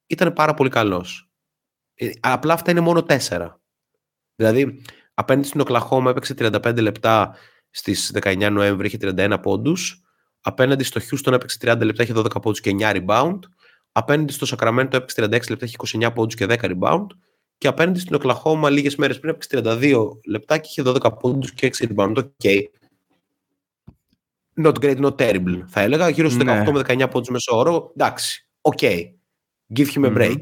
ήταν πάρα πολύ καλός. Ε, απλά αυτά είναι μόνο 4. Δηλαδή, απέναντι στην Οκλαχώμα έπαιξε 35 λεπτά στις 19 Νοέμβρη, είχε 31 πόντους. Απέναντι στο Houston έπαιξε 30 λεπτά, είχε 12 πόντους και 9 rebound. Απέναντι στο Sacramento έπαιξε 36 λεπτά, είχε 29 πόντους και 10 rebound. Και απέναντι στην Οκλαχώμα λίγες μέρες πριν έπαιξε 32 λεπτά και είχε 12 πόντους και 6 rebound. Okay. Not great, not terrible. Θα έλεγα γύρω στους 18 ναι. με 19 πόντους μέσω όρο. Εντάξει, okay. Give him a break.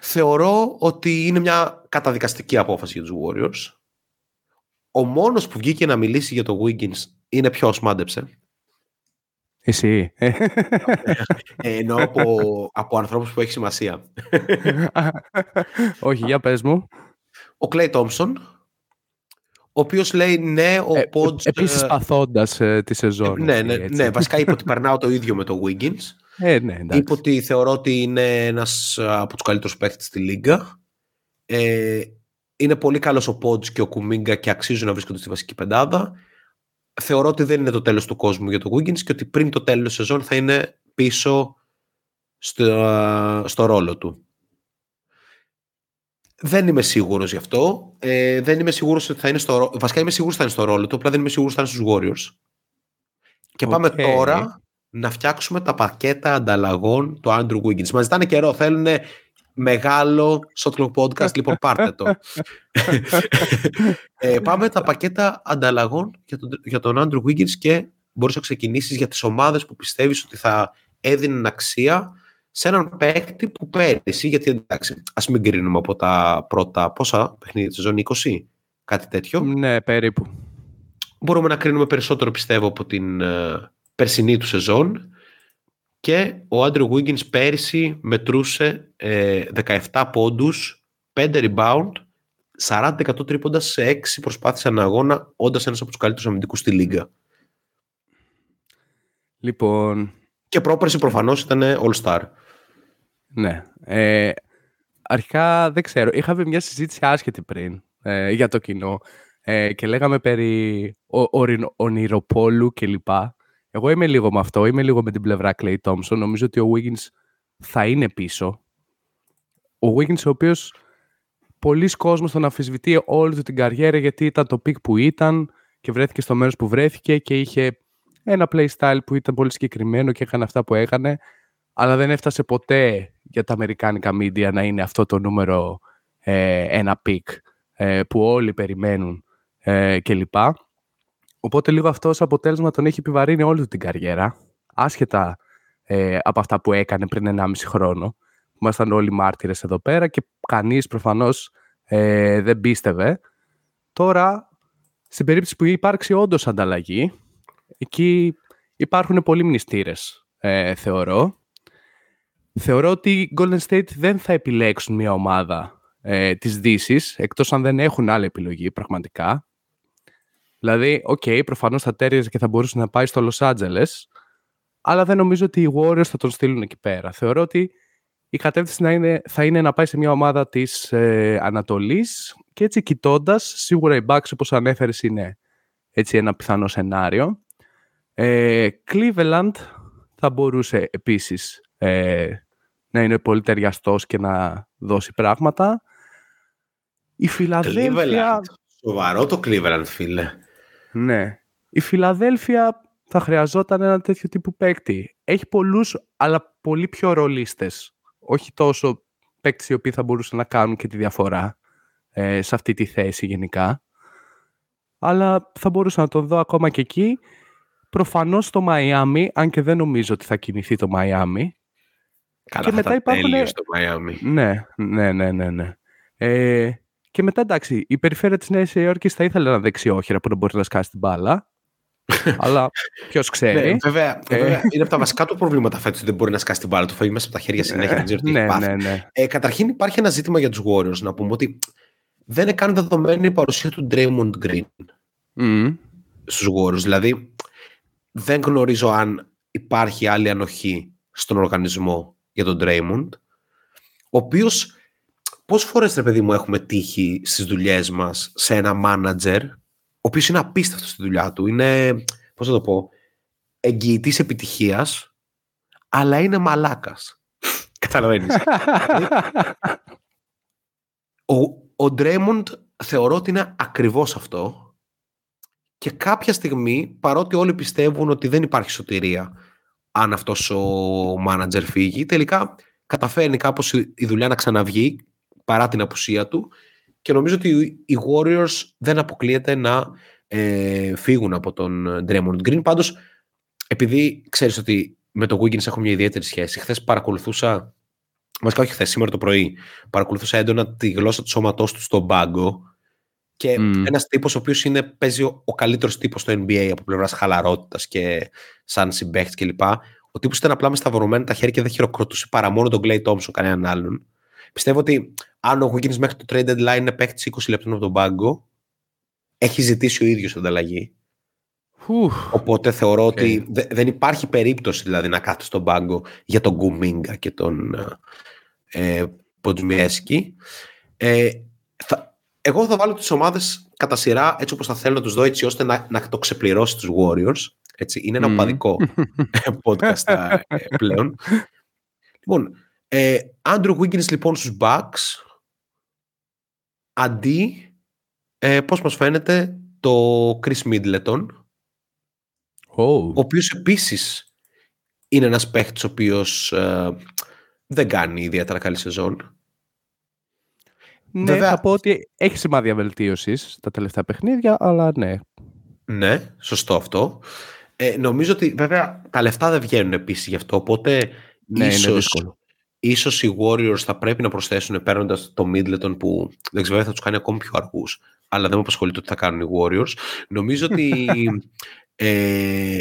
Θεωρώ ότι είναι μια καταδικαστική απόφαση για τους Warriors. Ο μόνος που βγήκε να μιλήσει για το Wiggins είναι ποιος μάντεψε. Εσύ. Ε, ενώ από, από ανθρώπους που έχει σημασία. Όχι, για πες μου. Ο Κλέι Τόμψον, ο οποίος λέει ναι, ο ε, Podge... Επίσης παθώντας ε, τη σεζόν. ναι, ναι, ναι, βασικά είπε ότι περνάω το ίδιο με το Wiggins. Ε, ναι, Είπε ότι θεωρώ ότι είναι ένας από τους καλύτερους παίχτες στη Λίγκα. Ε, είναι πολύ καλός ο Podge και ο Κουμίγκα και αξίζουν να βρίσκονται στη βασική πεντάδα. Θεωρώ ότι δεν είναι το τέλος του κόσμου για το Wiggins και ότι πριν το τέλος σεζόν θα είναι πίσω στο, στο ρόλο του. Δεν είμαι σίγουρος γι' αυτό. Ε, δεν είμαι σίγουρος ότι θα είναι στο Βασικά είμαι σίγουρος ότι θα είναι στο ρόλο του, απλά δεν είμαι σίγουρος ότι θα είναι στους Warriors. Και πάμε τώρα να φτιάξουμε τα πακέτα ανταλλαγών του Andrew Wiggins. Μας ζητάνε καιρό, θέλουν μεγάλο shot clock podcast, λοιπόν πάρτε το. ε, πάμε τα πακέτα ανταλλαγών για τον, για τον Andrew Wiggins και μπορείς να ξεκινήσεις για τις ομάδες που πιστεύεις ότι θα έδιναν αξία σε έναν παίκτη που πέρυσι, γιατί εντάξει, ας μην κρίνουμε από τα πρώτα, πόσα παιχνίδια της ζώνη 20, κάτι τέτοιο. Ναι, περίπου. Μπορούμε να κρίνουμε περισσότερο, πιστεύω, από την ε, περσινή του σεζόν και ο Άντριο Wiggins πέρυσι μετρούσε 17 ε, πόντους, 5 rebound, 40% τρίποντας σε 6 προσπάθειες ανά αγώνα, όντας ένας από τους καλύτερους αμυντικούς στη Λίγκα. Λοιπόν... Και πρόπερση προφανώς ήταν All-Star. Ναι. Ε, αρχικά δεν ξέρω. Είχαμε μια συζήτηση άσχετη πριν ε, για το κοινό ε, και λέγαμε περί ονειροπόλου κλπ. Εγώ είμαι λίγο με αυτό. Είμαι λίγο με την πλευρά Klay Thompson. Νομίζω ότι ο Wiggins θα είναι πίσω. Ο Wiggins ο οποίος πολλοί κόσμος τον αμφισβητεί όλη του την καριέρα γιατί ήταν το pick που ήταν και βρέθηκε στο μέρος που βρέθηκε και είχε ένα playstyle που ήταν πολύ συγκεκριμένο και έκανε αυτά που έκανε αλλά δεν έφτασε ποτέ για τα αμερικάνικα media να είναι αυτό το νούμερο ε, ένα pick ε, που όλοι περιμένουν ε, κλπ. Οπότε λίγο αυτός ως αποτέλεσμα τον έχει επιβαρύνει όλη του την καριέρα, άσχετα ε, από αυτά που έκανε πριν 1,5 χρόνο. Ήμασταν όλοι μάρτυρες εδώ πέρα και κανείς προφανώς ε, δεν πίστευε. Τώρα, στην περίπτωση που υπάρξει όντως ανταλλαγή, εκεί υπάρχουν πολλοί μνηστήρες, ε, θεωρώ. Θεωρώ ότι οι Golden State δεν θα επιλέξουν μια ομάδα ε, της δύσης, εκτός αν δεν έχουν άλλη επιλογή πραγματικά. Δηλαδή, OK, okay, προφανώς θα ταίριαζε και θα μπορούσε να πάει στο Λος Άντζελες, αλλά δεν νομίζω ότι οι Warriors θα τον στείλουν εκεί πέρα. Θεωρώ ότι η κατεύθυνση να είναι, θα είναι να πάει σε μια ομάδα της ε, Ανατολής και έτσι κοιτώντας, σίγουρα οι Bucks, όπως ανέφερες, είναι έτσι ένα πιθανό σενάριο. Ε, Cleveland θα μπορούσε επίσης ε, να είναι πολύ ταιριαστός και να δώσει πράγματα. Η Φιλαδέλφια... Σοβαρό το Cleveland, φίλε. Ναι. Η Φιλαδέλφια θα χρειαζόταν ένα τέτοιο τύπου παίκτη. Έχει πολλούς, αλλά πολύ πιο ρολίστες. Όχι τόσο παίκτες οι οποίοι θα μπορούσαν να κάνουν και τη διαφορά ε, σε αυτή τη θέση γενικά. Αλλά θα μπορούσα να τον δω ακόμα και εκεί. Προφανώς στο Μαϊάμι, αν και δεν νομίζω ότι θα κινηθεί το Μαϊάμι. Καλά, και θα μετά υπάρχουν... στο Μαϊάμι. Ναι, ναι, ναι, ναι. ναι. Ε, και μετά εντάξει, η περιφέρεια της Νέας Υόρκης θα ήθελε ένα δεξιόχειρα που να μπορεί να σκάσει την μπάλα. αλλά ποιος ξέρει. Ναι, βέβαια, ε. βέβαια, είναι από τα βασικά του προβλήματα φέτος ότι δεν μπορεί να σκάσει την μπάλα. Το φεύγει μέσα από τα χέρια συνέχεια. Δεν ξέρω τι ναι, ναι, ναι. Ε, καταρχήν υπάρχει ένα ζήτημα για τους Warriors να πούμε ότι δεν είναι καν δεδομένη η παρουσία του Draymond Green mm. στους Warriors. Δηλαδή δεν γνωρίζω αν υπάρχει άλλη ανοχή στον οργανισμό για τον Draymond ο οποίος πόσες φορές ρε παιδί μου έχουμε τύχει στις δουλειές μας σε ένα manager ο οποίος είναι απίστευτος στη δουλειά του. Είναι, πώς θα το πω, εγγυητής επιτυχίας, αλλά είναι μαλάκας. Καταλαβαίνεις. ο, ο Ντρέμοντ θεωρώ ότι είναι ακριβώς αυτό και κάποια στιγμή, παρότι όλοι πιστεύουν ότι δεν υπάρχει σωτηρία αν αυτός ο μάνατζερ φύγει, τελικά καταφέρνει κάπως η δουλειά να ξαναβγεί παρά την απουσία του και νομίζω ότι οι Warriors δεν αποκλείεται να ε, φύγουν από τον Draymond Green. Πάντως, επειδή ξέρεις ότι με τον Wiggins έχω μια ιδιαίτερη σχέση, χθες παρακολουθούσα, βασικά όχι χθες, σήμερα το πρωί, παρακολουθούσα έντονα τη γλώσσα του σώματός του στον πάγκο και mm. ένας τύπος ο οποίος είναι, παίζει ο, ο καλύτερος τύπος στο NBA από πλευράς χαλαρότητας και σαν συμπαίχτης κλπ. Ο τύπος ήταν απλά μες σταυρωμένα τα χέρια και δεν χειροκροτούσε παρά μόνο τον Clay Thompson κανέναν άλλον. Πιστεύω ότι αν ο Wiggins μέχρι το trade deadline είναι παίκτης 20 λεπτών από τον πάγκο, έχει ζητήσει ο ίδιος ανταλλαγή. Οπότε θεωρώ ότι δεν υπάρχει περίπτωση δηλαδή να κάθει στον πάγκο για τον Γκουμίγκα και τον ε, Ε, θα, εγώ θα βάλω τις ομάδες κατά σειρά έτσι όπως θα θέλω να τους δω έτσι ώστε να, να το ξεπληρώσει τους Warriors. Έτσι. Είναι ένα mm. οπαδικό podcast ε, πλέον. Λοιπόν, ε, Andrew Wiggins λοιπόν στους Bucks αντί ε, πώς μας φαίνεται το Chris Middleton oh. ο οποίος επίσης είναι ένας παίχτης ο οποίος ε, δεν κάνει ιδιαίτερα καλή σεζόν. Ναι, Βέβαια... θα πω ότι έχει σημάδια βελτίωσης τα τελευταία παιχνίδια, αλλά ναι. Ναι, σωστό αυτό. Ε, νομίζω ότι βέβαια τα λεφτά δεν βγαίνουν επίσης γι' αυτό, οπότε ναι, ίσως ίσως οι Warriors θα πρέπει να προσθέσουν παίρνοντας το Middleton που δεν ξέρω θα τους κάνει ακόμη πιο αργούς. Αλλά δεν με απασχολεί το τι θα κάνουν οι Warriors. Νομίζω ότι ε,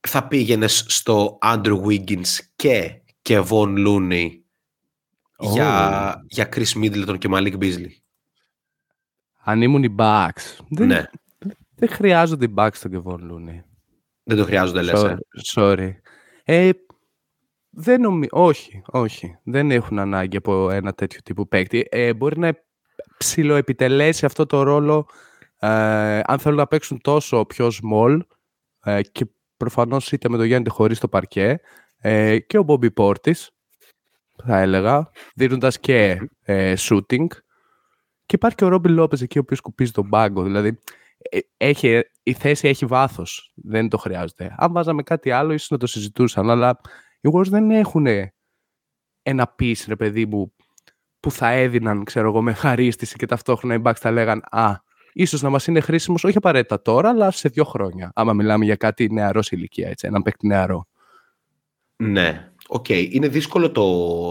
θα πήγαινες στο Andrew Wiggins και Kevon Looney oh. για, για Chris Middleton και Malik Beasley. Αν ήμουν οι Bucks. Δεν, ναι. δεν χρειάζονται οι Bucks στον Kevon Looney. Δεν το χρειάζονται, λες, sorry. Ε. sorry. Ε, δεν νομι... Όχι, όχι. Δεν έχουν ανάγκη από ένα τέτοιο τύπου παίκτη. Ε, μπορεί να ψηλοεπιτελέσει αυτό το ρόλο ε, αν θέλουν να παίξουν τόσο πιο small ε, και προφανώς είτε με το Γιάννη χωρίς το παρκέ ε, και ο Μπόμπι Πόρτις θα έλεγα, δίνοντας και ε, shooting και υπάρχει και ο Ρόμπι Λόπεζ εκεί ο οποίος σκουπίζει τον πάγκο δηλαδή ε, έχει, η θέση έχει βάθος, δεν το χρειάζεται. Αν βάζαμε κάτι άλλο ίσως να το συζητούσαν, αλλά οι Warriors δεν έχουν ένα piece, ρε παιδί μου, που θα έδιναν, ξέρω εγώ, μ' ευχαρίστηση και ταυτόχρονα οι Bucks θα λέγαν «Α, ίσως να μας είναι χρήσιμος, όχι απαραίτητα τώρα, αλλά σε δύο χρόνια». Άμα μιλάμε για κάτι νεαρό σε ηλικία, έτσι, έναν παίκτη νεαρό. Ναι, OK. Okay. Είναι δύσκολο το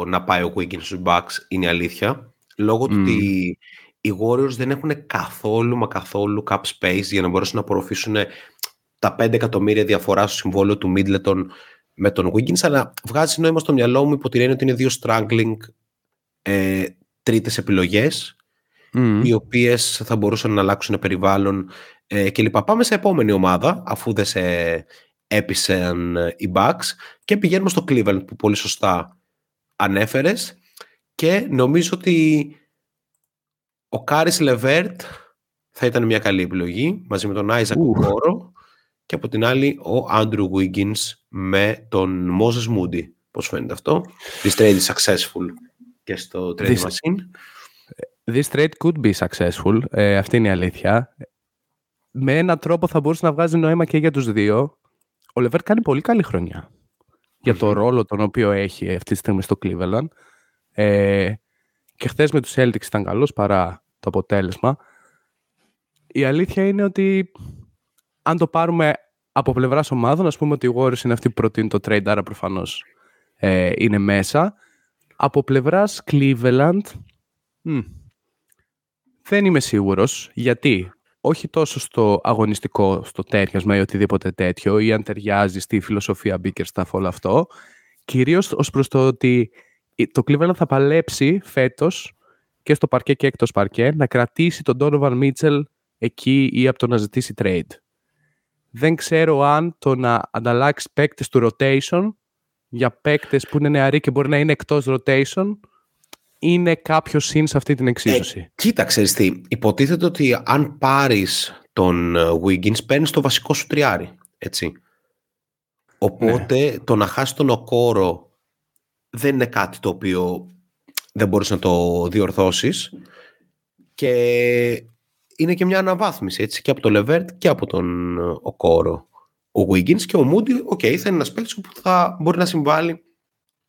να πάει ο Wiggins στους Bucks, είναι αλήθεια. Λόγω του ότι οι Warriors δεν έχουν καθόλου μα καθόλου cap space για να μπορέσουν να απορροφήσουν τα 5 εκατομμύρια διαφορά στο συμβόλαιο του Middleton με τον Wiggins, αλλά βγάζει νόημα στο μυαλό μου υπό τη ότι είναι δύο struggling ε, τρίτες επιλογές οι οποίες θα μπορούσαν να αλλάξουν περιβάλλον ε, κλπ. Πάμε σε επόμενη ομάδα, αφού δεν σε έπεισαν οι Bucks και πηγαίνουμε στο Cleveland που πολύ σωστά ανέφερες. Και νομίζω ότι ο Κάρις Λεβέρτ θα ήταν μια καλή επιλογή μαζί με τον Άιζακ Οκόρο και από την άλλη ο Andrew Wiggins με τον Moses Moody. Πώς φαίνεται αυτό; This trade is successful και στο trade this, machine. This trade could be successful. Ε, αυτή είναι η αλήθεια. Με έναν τρόπο θα μπορούσε να βγάζει νόημα και για τους δύο. Ο Λεβέρ κάνει πολύ καλή χρονιά για το ρόλο τον οποίο έχει αυτή τη στιγμή στο Cleveland. Ε, και χθες με τους Celtics ήταν καλός παρά το αποτέλεσμα. Η αλήθεια είναι ότι αν το πάρουμε από πλευράς ομάδων, ας πούμε ότι οι Warriors είναι αυτοί που προτείνουν το trade, άρα προφανώς ε, είναι μέσα. Από πλευράς Cleveland, δεν είμαι σίγουρος γιατί όχι τόσο στο αγωνιστικό, στο τέριασμα ή οτιδήποτε τέτοιο, ή αν ταιριάζει στη φιλοσοφία Bickerstaff όλο αυτό, κυρίως ως προς το ότι το Cleveland θα παλέψει φέτος και στο παρκέ και εκτός παρκέ να κρατήσει τον Donovan Mitchell εκεί ή από το να ζητήσει trade. Δεν ξέρω αν το να ανταλλάξεις παίκτες του rotation για παίκτες που είναι νεαροί και μπορεί να είναι εκτός rotation είναι κάποιο συν σε αυτή την εξίσωση. Ε, κοίταξε, τι. Υποτίθεται ότι αν πάρεις τον ε, Wiggins, παίρνεις το βασικό σου τριάρι. Έτσι. Οπότε ναι. το να χάσεις τον Οκόρο δεν είναι κάτι το οποίο δεν μπορείς να το διορθώσεις και είναι και μια αναβάθμιση έτσι, και από τον Λεβέρτ και από τον ε, Οκόρο. Ο Wiggins και ο Moody, OK, okay, θα είναι ένας παίκτης που θα μπορεί να συμβάλλει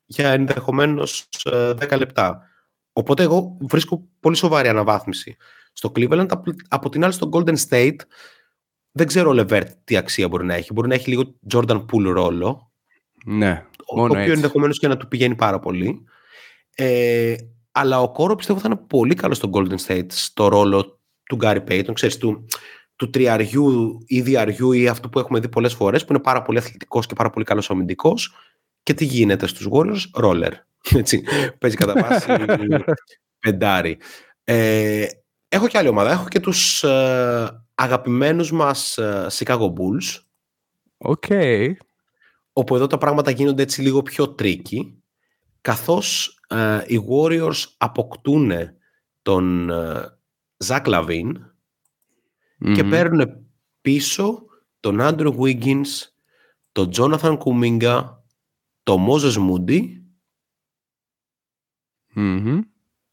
για ενδεχομένως 10 ε, λεπτά. Οπότε εγώ βρίσκω πολύ σοβαρή αναβάθμιση. Στο Cleveland, από την άλλη στο Golden State, δεν ξέρω ο Λεβέρτ τι αξία μπορεί να έχει. Μπορεί να έχει λίγο Jordan Poole ρόλο. Ναι, μόνο το οποίο ενδεχομένως και να του πηγαίνει πάρα πολύ. Ε, αλλά ο Κόρο πιστεύω θα είναι πολύ καλό στο Golden State στο ρόλο του Γκάρι Payton, ξέρεις, του, του τριαριού ή διαριού ή αυτού που έχουμε δει πολλές φορές, που είναι πάρα πολύ αθλητικός και πάρα πολύ καλός αμυντικός και τι γίνεται στους Warriors, roller. Έτσι, παίζει κατά βάση πεντάρι. Ε, έχω και άλλη ομάδα. Έχω και τους ε, αγαπημένους μας ε, Chicago Bulls. OK. Okay. Όπου εδώ τα πράγματα γίνονται έτσι λίγο πιο tricky. Καθώς ε, οι Warriors αποκτούν τον Ζακ Λαβίν και παίρνουν πίσω τον Άντρου Wiggins, τον Τζόναθαν Κουμίγκα, τον Μόζες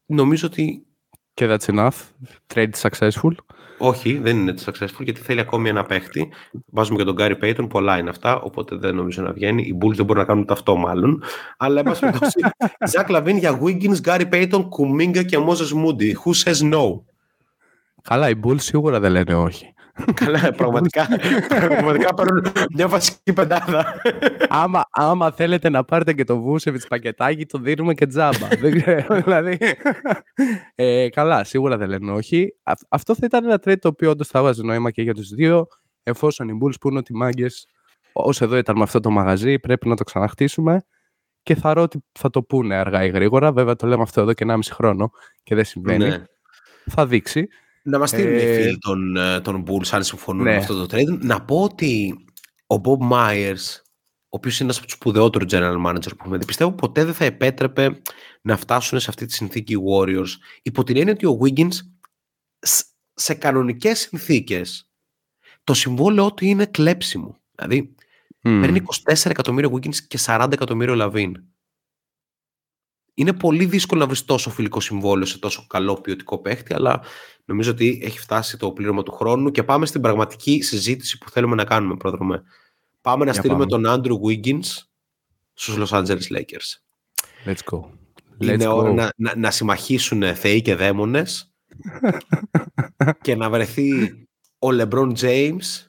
Νομίζω ότι... Και that's enough. Trade successful. Όχι, δεν είναι successful γιατί θέλει ακόμη ένα παίχτη. Βάζουμε και τον Gary Payton, πολλά είναι αυτά, οπότε δεν νομίζω να βγαίνει. Οι Bulls δεν μπορούν να κάνουν το αυτό μάλλον. Αλλά εν πάση περιπτώσει, Ζακ Λαβίν για Wiggins, Gary Payton, Kuminga και Moses Moody. Who says no? Καλά, οι Bulls σίγουρα δεν λένε όχι. Καλά, πραγματικά, πραγματικά παίρνουν μια βασική πεντάδα. άμα, άμα θέλετε να πάρετε και το Βούσεβιτς πακετάκι, το δίνουμε και τζάμπα. δεν ξέρω, δηλαδή. Ε, καλά, σίγουρα δεν λένε όχι. Αυτό θα ήταν ένα τρίτο το οποίο όντως θα βάζει νόημα και για τους δύο, εφόσον οι Bulls πούνε ότι μάγκες, όσο εδώ ήταν με αυτό το μαγαζί, πρέπει να το ξαναχτίσουμε και θα ρω ότι θα το πούνε αργά ή γρήγορα. Βέβαια το λέμε αυτό εδώ και 1,5 χρόνο και δεν συμβαίνει. Ναι. Θα δείξει. Να μας στείλουν οι φίλοι των, ε, των Bulls αν συμφωνούν ναι. με αυτό το trade. Να πω ότι ο Bob Myers, ο οποίος είναι ένας από τους σπουδαιότερου general manager που έχουμε δει, πιστεύω ποτέ δεν θα επέτρεπε να φτάσουν σε αυτή τη συνθήκη οι Warriors. Υπό την έννοια ότι ο Wiggins σε κανονικές συνθήκες το συμβόλαιό του είναι κλέψιμο. Δηλαδή, mm. παίρνει 24 εκατομμύρια Wiggins και 40 εκατομμύρια Λαβίν είναι πολύ δύσκολο να βρεις τόσο φιλικό συμβόλαιο σε τόσο καλό ποιοτικό παίχτη, αλλά νομίζω ότι έχει φτάσει το πλήρωμα του χρόνου και πάμε στην πραγματική συζήτηση που θέλουμε να κάνουμε, πρόδρομε. Πάμε να στείλουμε τον Andrew Wiggins στους Los Angeles Lakers. Let's go. είναι ώρα να, να, να συμμαχήσουν θεοί και δαίμονες και να βρεθεί ο LeBron James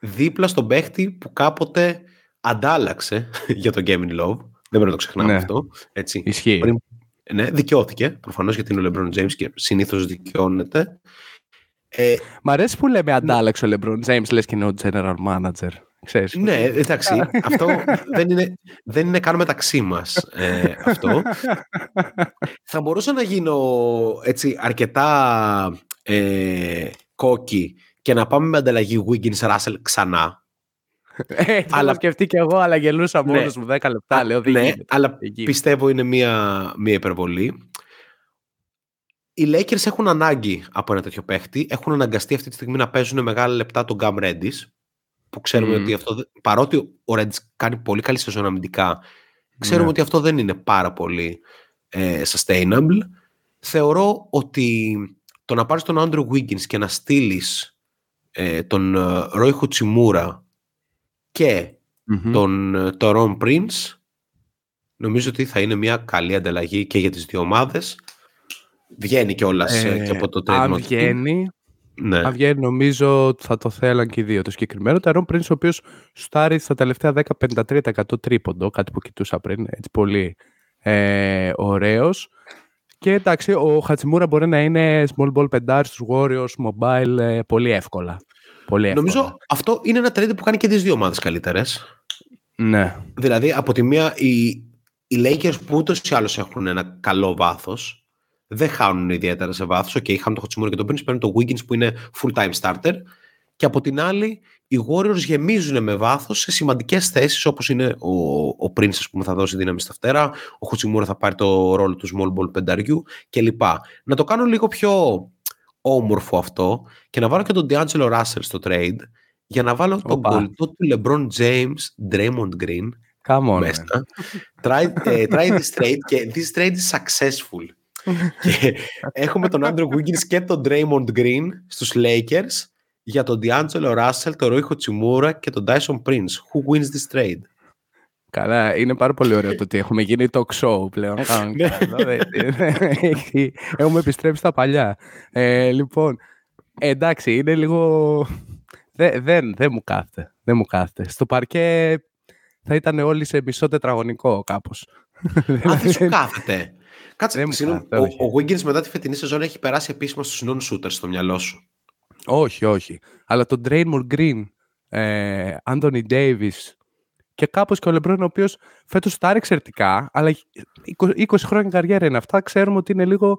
δίπλα στον παίχτη που κάποτε αντάλλαξε για τον Gaming Love δεν πρέπει να το ξεχνάμε ναι. αυτό. Έτσι. Ισχύει. Πριν, ναι, δικαιώθηκε προφανώς γιατί είναι ο LeBron James και συνήθως δικαιώνεται. Ε, Μ' αρέσει που λέμε αντάλλαξε ο LeBron James, λες και είναι ο general manager. Ξέρεις, ναι, εντάξει. αυτό δεν είναι, δεν είναι καν μεταξύ μας ε, αυτό. Θα μπορούσα να γίνω έτσι αρκετά ε, κόκκι και να πάμε με ανταλλαγή Wiggins Russell ξανά. Ε, αλλά σκεφτεί και εγώ, αλλά γελούσα μόνος ναι. μου 10 λεπτά. Λέω, ναι, αλλά πιστεύω είναι μία, μία υπερβολή. Οι Lakers έχουν ανάγκη από ένα τέτοιο παίχτη. Έχουν αναγκαστεί αυτή τη στιγμή να παίζουν μεγάλα λεπτά τον Gam Redis. Που ξέρουμε ότι αυτό. Παρότι ο Redis κάνει πολύ καλή σεζόν αμυντικά, ξέρουμε ναι. ότι αυτό δεν είναι πάρα πολύ ε, sustainable. Θεωρώ ότι το να πάρεις τον Andrew Wiggins και να στείλεις ε, τον ε, Roy Hachimura και mm-hmm. τον Τωρόν Prince Νομίζω ότι θα είναι μια καλή ανταλλαγή και για τις δύο ομάδες. Βγαίνει κιόλας ε, και από το τρίτο. Αν βγαίνει, ναι. αν βγαίνει, νομίζω ότι θα το θέλαν και οι δύο το συγκεκριμένο. Τερόν πριν, ο οποίος στάρει στα τελευταία 10-53% τρίποντο, κάτι που κοιτούσα πριν, έτσι πολύ ε, ωραίος. Και εντάξει, ο Χατσιμούρα μπορεί να είναι small ball πεντάρις στους Warriors, mobile, ε, πολύ εύκολα. Πολύ εύκολα. Νομίζω αυτό είναι ένα trade που κάνει και τις δύο ομάδες καλύτερες. Ναι. Δηλαδή, από τη μία, οι, οι Lakers που ούτως ή άλλως έχουν ένα καλό βάθος, δεν χάνουν ιδιαίτερα σε βάθος. Και είχαν το Χατσιμούρα και τον Prince, παίρνουν το Wiggins που είναι full-time starter. Και από την άλλη, οι Warriors γεμίζουν με βάθος σε σημαντικές θέσεις όπως είναι ο, ο Prince, που θα δώσει δύναμη στα φτερά, ο Χουτσιμούρα θα πάρει το ρόλο του small ball πενταριού κλπ. Να το κάνω λίγο πιο όμορφο αυτό και να βάλω και τον D'Angelo Russell στο trade για να βάλω τον κολλητό του LeBron James, Draymond Green, Come on, μέσα. try, uh, try this trade και this trade is successful. και έχουμε τον Andrew Wiggins και τον Draymond Green στους Lakers για τον D'Angelo Russell, τον Roy Chimura και τον Dyson Prince. Who wins this trade? Καλά, είναι πάρα πολύ ωραίο το ότι έχουμε γίνει talk show πλέον. Ναι. έχουμε επιστρέψει στα παλιά. Ε, λοιπόν, εντάξει, είναι λίγο... Δεν, δεν, δεν μου κάθεται. Δεν μου κάθεται. Στο παρκέ θα ήταν όλοι σε μισό τετραγωνικό κάπως. Α, δεν σου κάθεται. Κάτσε, ο, ο Wiggins μετά τη φετινή σεζόν έχει περάσει επίσημα στους non-shooters στο μυαλό σου; Όχι, όχι. Αλλά τον Draymond Green, ε, Anthony Davis και κάπως και ο LeBron, ο οποίος φέτος τα εξαιρετικά, αλλά 20, 20 χρόνια καριέρα είναι αυτά. Ξέρουμε ότι είναι λίγο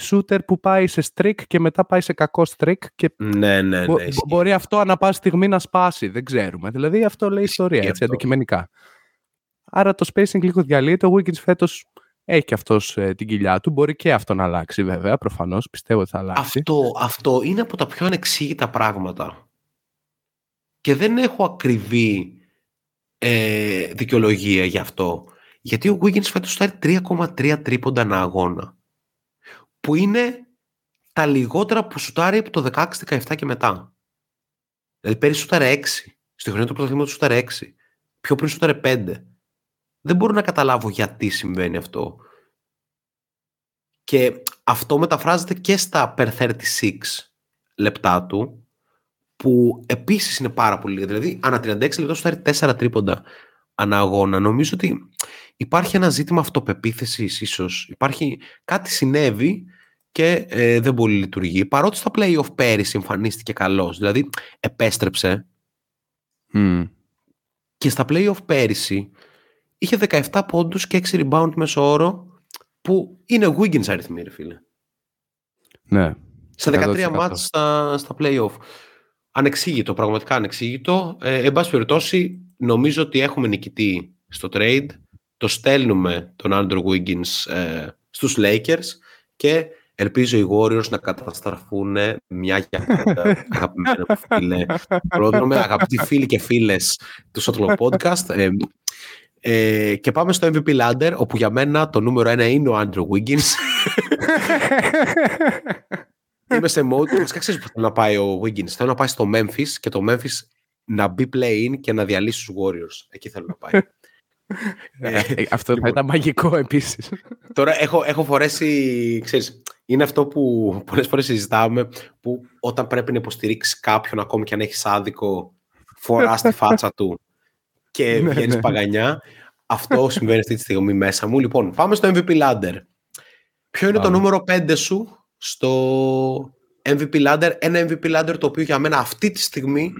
shooter που πάει σε streak και μετά πάει σε κακό streak και ναι, ναι, ναι, μπορεί αυτό ανά πάση στιγμή να σπάσει. Δεν ξέρουμε. Δηλαδή αυτό λέει ιστορία, έτσι, αντικειμενικά. Άρα το spacing λίγο διαλύεται. Ο Wiggins φέτος έχει και αυτός ε, την κοιλιά του. Μπορεί και αυτό να αλλάξει βέβαια, προφανώς. Πιστεύω ότι θα αλλάξει. Αυτό, αυτό είναι από τα πιο ανεξήγητα πράγματα. Και δεν έχω ακριβή ε, δικαιολογία γι' αυτό. Γιατί ο Wiggins φέτος θα 3,3 τρίποντα ανά αγώνα. Που είναι τα λιγότερα που σουτάρει από το 16-17 και μετά. Δηλαδή πέρυσι σουτάρε 6. Στη χρονιά του πρωταθλήματος σουτάρε 6. Πιο πριν σουτάρε 5 δεν μπορώ να καταλάβω γιατί συμβαίνει αυτό. Και αυτό μεταφράζεται και στα per 36 λεπτά του, που επίσης είναι πάρα πολύ Δηλαδή, ανά 36 λεπτά σου θα 4 τρίποντα ανά αγώνα. Νομίζω ότι υπάρχει ένα ζήτημα αυτοπεποίθησης ίσως. Υπάρχει κάτι συνέβη και ε, δεν πολύ λειτουργεί. Παρότι στα play-off πέρυσι εμφανίστηκε καλός. Δηλαδή, επέστρεψε. Και στα play-off πέρυσι είχε 17 πόντους και 6 rebound μέσω όρο που είναι Wiggins αριθμοί, ρε φίλε. Ναι. Σε 13 μάτς στα, στα play-off. Ανεξήγητο, πραγματικά ανεξήγητο. Ε, εν πάση περιπτώσει, νομίζω ότι έχουμε νικητή στο trade. Το στέλνουμε τον Andrew Wiggins ε, στους Lakers και ελπίζω οι Warriors να καταστραφούν μια για πάντα αγαπημένα φίλε πρόδρομε, αγαπητοί φίλοι και φίλες του Shotlock Podcast. Ε, ε, και πάμε στο MVP Ladder, όπου για μένα το νούμερο ένα είναι ο Andrew Wiggins. Είμαι σε mode. Φυσικά ξέρεις που θέλω να πάει ο Wiggins. Θέλω να πάει στο Memphis και το Memphis να μπει play-in και να διαλύσει τους Warriors. Εκεί θέλω να πάει. Ε, ε, αυτό θα λοιπόν. ήταν μαγικό επίσης. Τώρα έχω, έχω φορέσει, ξέρεις, είναι αυτό που πολλές φορές συζητάμε, που όταν πρέπει να υποστηρίξεις κάποιον ακόμη και αν έχεις άδικο, φορά τη φάτσα του και ναι, βγαίνεις ναι. παγανιά. Αυτό συμβαίνει αυτή τη στιγμή μέσα μου. Λοιπόν, πάμε στο MVP Ladder. Ποιο είναι το νούμερο 5 σου; Στο MVP Ladder, ένα MVP Ladder το οποίο για μένα αυτή τη στιγμή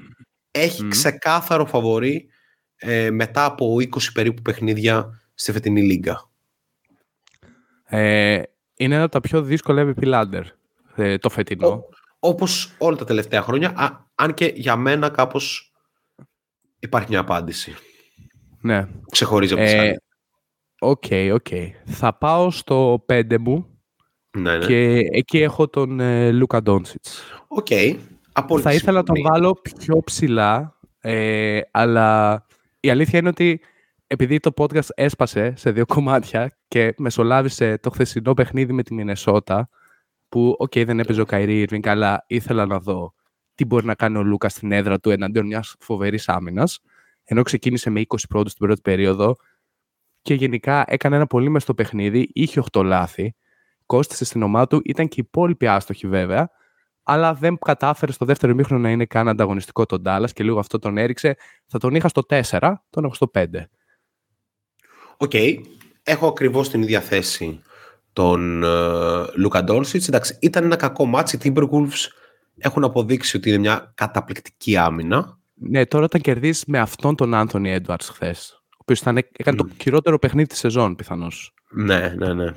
έχει ξεκάθαρο φαβορή ε, μετά από 20 περίπου παιχνίδια στη φετινή λίγα. Ε, είναι ένα από τα πιο δύσκολα MVP Ladder ε, το φετινό. Ο, όπως όλα τα τελευταία χρόνια, αν και για μένα κάπως υπάρχει μια απάντηση. Ναι. Ξεχωρίζει από τις ε, OK, OK. Θα πάω στο 5 μου ναι, ναι. και εκεί έχω τον ε, Λούκα Ντόνσιτς. Οκ. Θα ήθελα να τον βάλω πιο ψηλά, ε, αλλά η αλήθεια είναι ότι επειδή το podcast έσπασε σε δύο κομμάτια και μεσολάβησε το χθεσινό παιχνίδι με τη Μινεσότα, που, OK, okay, δεν έπαιζε ο Κάιρι Ίρβινγκ, αλλά ήθελα να δω τι μπορεί να κάνει ο Λούκα στην έδρα του εναντίον μιας φοβερής άμυνας ενώ ξεκίνησε με 20 πόντους στην πρώτη περίοδο, και γενικά έκανε ένα πολύ μεστό παιχνίδι, είχε 8 λάθη, κόστησε στην ομάδα του, ήταν και οι υπόλοιποι άστοχοι βέβαια, αλλά δεν κατάφερε στο δεύτερο ημίχρονο να είναι καν ανταγωνιστικό τον Dallas και λίγο αυτό τον έριξε. Θα τον είχα στο 4, τον έχω στο 5. OK. Okay. Έχω ακριβώς την ίδια θέση τον Λούκα uh, Ντόνσιτς. Εντάξει, ήταν ένα κακό μάτσο. Οι Timberwolves έχουν αποδείξει ότι είναι μια καταπληκτική άμυνα. Ναι, τώρα όταν κερδίσει με αυτόν τον Άντωνι Έντουαρτ χθες, ο οποίος έκανε το χειρότερο παιχνίδι της σεζόν πιθανώς. Ναι, ναι, ναι.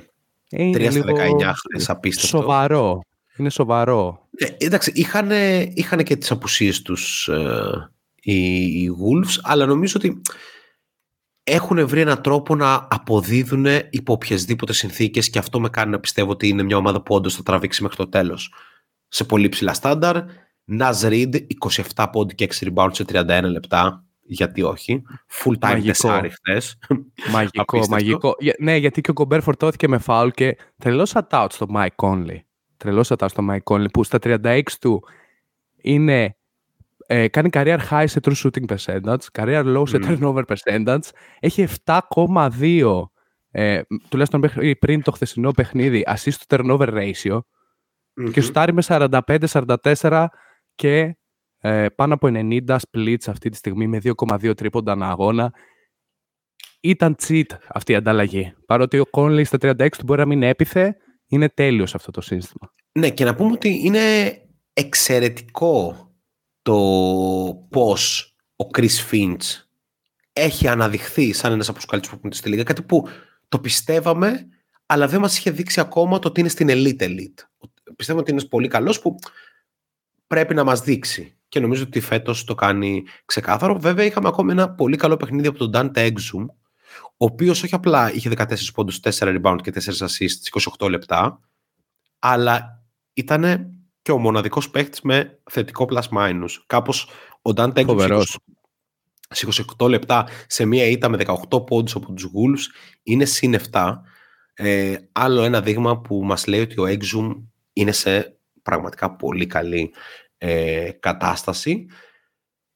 Είναι 3 στα 19 χθες, απίστευτο. Σοβαρό. Είναι σοβαρό. Ε, εντάξει, είχαν, είχαν και τις απουσίες τους ε, οι, οι Wolves, αλλά νομίζω ότι έχουν βρει έναν τρόπο να αποδίδουν υπό οποιασδήποτε συνθήκες και αυτό με κάνει να πιστεύω ότι είναι μια ομάδα που όντως θα τραβήξει μέχρι το τέλος. Σε πολύ ψηλά στάνταρ. Ναζ Ριντ, 27 πόντι και 6 rebound σε 31 λεπτά. Γιατί όχι. Full time μαγικό. χθες. Μαγικό, μαγικό. Ναι, γιατί και ο Κομπέρ φορτώθηκε με φάουλ και τρελός shout στο Mike Conley τρελός ατά στο Mike Conley που στα 36 του είναι, ε, κάνει career high σε true shooting percentage, career low σε turnover percentage, έχει 7,2 ε, τουλάχιστον πριν το χθεσινό παιχνίδι assist to turnover ratio και σουτάρει με 45-44 και ε, πάνω από 90 splits αυτή τη στιγμή με 2,2 τρίποντα ανά αγώνα. Ήταν cheat αυτή η ανταλλαγή. Παρότι ο Conley στα 36 του μπορεί να μην έπιθε, είναι τέλειος αυτό το σύστημα. Ναι, και να πούμε ότι είναι εξαιρετικό το πώς ο Chris Finch έχει αναδειχθεί σαν ένας από τους καλύτερους που στη Λίγα, κάτι που το πιστεύαμε, αλλά δεν μας είχε δείξει ακόμα το ότι είναι στην elite elite. Πιστεύω ότι είναι πολύ καλός που πρέπει να μας δείξει. Και νομίζω ότι φέτος το κάνει ξεκάθαρο. Βέβαια είχαμε ακόμα ένα πολύ καλό παιχνίδι από τον Dante Exum, ο οποίος όχι απλά είχε 14 πόντους, 4 rebound και 4 assists 28 λεπτά, αλλά ήταν και ο μοναδικός παίχτη με θετικό plus minus. Κάπως ο Dan Teggett σε 28 λεπτά σε μία ήττα με 18 πόντους από τους Wolves είναι συν 7. Ε, άλλο ένα δείγμα που μας λέει ότι ο Exum είναι σε πραγματικά πολύ καλή ε, κατάσταση.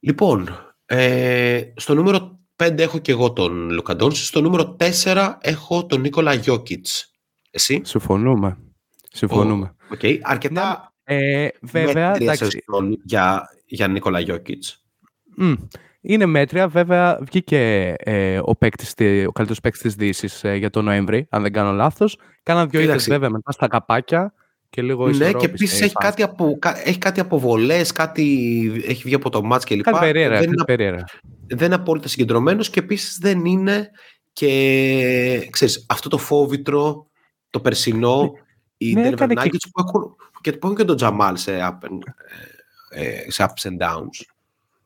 Λοιπόν, ε, στο νούμερο 5 έχω και εγώ τον Λουκαντόνση. Στο νούμερο 4 έχω τον Νίκολα Γιόκιτς. Εσύ; Συμφωνούμε. Συμφωνούμε. OK. Okay. Αρκετά ε, βέβαια, εντάξει. για, για Νίκολα Γιώκητς. Mm. Είναι μέτρια. Βέβαια, βγήκε ε, ο, παίκτης, ο καλύτερος παίκτης της Δύσης ε, για τον Νοέμβρη, αν δεν κάνω λάθος. Κάναν δύο ήττες βέβαια μετά στα καπάκια και λίγο Ναι, και επίσης έχει, κάτι απο, έχει κάτι αποβολές, κάτι έχει βγει από το ματς και λοιπά. Κάτι περίεργα, δεν, είναι, περίεργα. δεν είναι απόλυτα συγκεντρωμένος και επίσης δεν είναι και ξέρεις, αυτό το φόβητρο, το περσινό, οι ναι, Denver Nuggets και... που έχουν και, που έχουν και τον Τζαμάλ σε, up and, ε, σε ups and downs.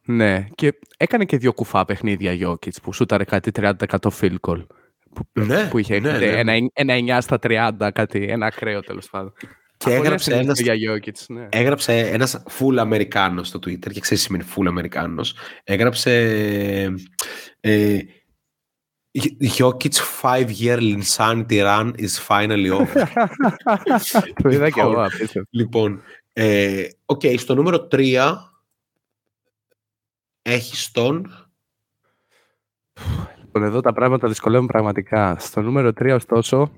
Ναι, και έκανε και δύο κουφά παιχνίδια Γιώκητς που σούταρε κάτι 30% field goal. Που, ναι, που είχε ναι, ναι. Ένα, ένα 9 στα 30, κάτι, ένα ακραίο τέλος πάντων. Και έγραψε ένας, για Jokic, ναι. έγραψε ένας full Αμερικάνος στο Twitter και ξέρεις σημαίνει full Αμερικάνος. Έγραψε ε, Jokic 5-year insanity run is finally over. Το είδα και εγώ. Λοιπόν, ε, okay, στο νούμερο 3 έχεις τον... Λοιπόν, εδώ τα πράγματα δυσκολεύουν πραγματικά. Στο νούμερο 3, ωστόσο,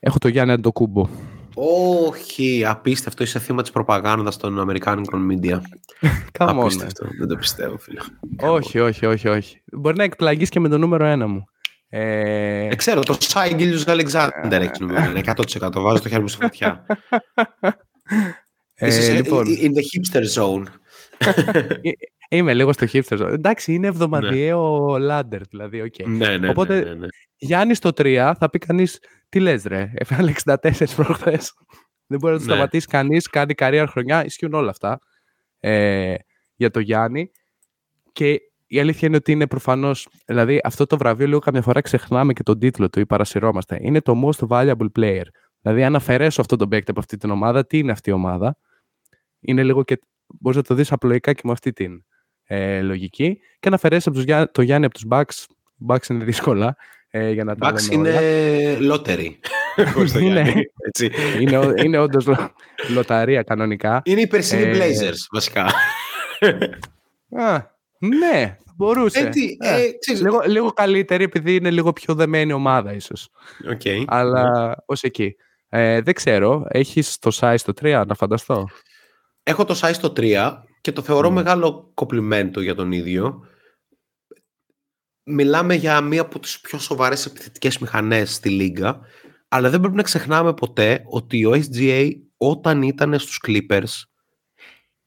έχω το Γιάννη Αντοκούμπο. Όχι, απίστευτο. Είσαι θύμα της προπαγάνδας των Αμερικάνικων media. Καμόν. Απίστευτο. Δεν το πιστεύω, φίλε. όχι, όχι, όχι, όχι. Μπορεί να εκπλαγείς και με το νούμερο ένα μου. Ε... ε ξέρω, το Σάι Γκίλιου Αλεξάνδρ έχει νούμερο 100%. Βάζω το χέρι μου στη φωτιά. Ε, λοιπόν. In the hipster zone. Ε, είμαι λίγο στο hipster zone. Εντάξει, είναι εβδομαδιαίο ναι. ladder, δηλαδή. Okay. Ναι, ναι, Οπότε, ναι, ναι, ναι. Γιάννης στο 3 θα πει κανείς τι λες, ρε. Έφερε 64 προχθές. Δεν μπορεί να το ναι. σταματήσει κανείς. Κάνει καριέρα χρονιά. Ισχύουν όλα αυτά ε, για το Γιάννη. Και η αλήθεια είναι ότι είναι προφανώς. Δηλαδή, αυτό το βραβείο λίγο καμιά φορά ξεχνάμε και τον τίτλο του ή παρασυρώμαστε. Είναι το most valuable player. Δηλαδή, αν αφαιρέσω αυτό τον παίκτη από αυτή την ομάδα, τι είναι αυτή η ομάδα; Είναι λίγο και. Μπορείς να το δεις απλοϊκά και με αυτή την ε, λογική. Και αν αφαιρέσει το Γιάννη από τους Bucks, Bucks είναι δύσκολα ε, για να τα λέμε είναι lottery. είναι, είναι, είναι όντως λοταρία κανονικά. Είναι οι περσινοί ε, Blazers, βασικά. Α, Ναι, θα μπορούσε. Έτσι, Ε, ε, ξέρεις, λίγο, λίγο καλύτερη επειδή είναι λίγο πιο δεμένη ομάδα ίσως. οκ. Αλλά ως εκεί. Ε, δεν ξέρω. Έχεις το Shai στο 3 να φανταστώ; Έχω το size το 3 και το θεωρώ Μμ. μεγάλο κοπλιμέντο για τον ίδιο. Μιλάμε για μία από τις πιο σοβαρές επιθετικές μηχανές στη Λίγκα, αλλά δεν πρέπει να ξεχνάμε ποτέ ότι ο SGA όταν ήταν στους Clippers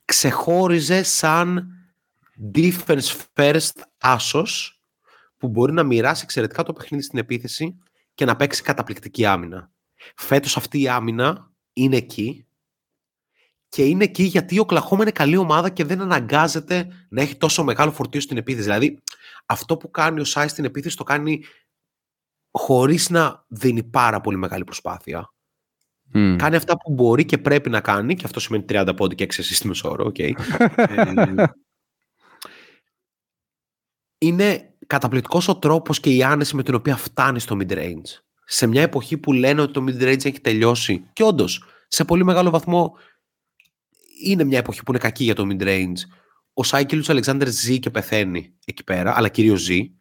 ξεχώριζε σαν defense first άσος που μπορεί να μοιράσει εξαιρετικά το παιχνίδι στην επίθεση και να παίξει καταπληκτική άμυνα. Φέτος αυτή η άμυνα είναι εκεί και είναι εκεί γιατί η Οκλαχόμα είναι καλή ομάδα και δεν αναγκάζεται να έχει τόσο μεγάλο φορτίο στην επίθεση. Δηλαδή, αυτό που κάνει ο Σάι στην επίθεση το κάνει χωρίς να δίνει πάρα πολύ μεγάλη προσπάθεια. Μμ. Κάνει αυτά που μπορεί και πρέπει να κάνει και αυτό σημαίνει 30 πόντοι και 6 assist στη μεσόωρο, οκ. Ε, είναι καταπληκτικός ο τρόπος και η άνεση με την οποία φτάνει στο mid-range. Σε μια εποχή που λένε ότι το mid-range έχει τελειώσει και όντως σε πολύ μεγάλο βαθμό είναι μια εποχή που είναι κακή για το mid-range. Ο Σάικελους Αλεξάνδρ ζει και πεθαίνει εκεί πέρα, αλλά κυρίως ζει.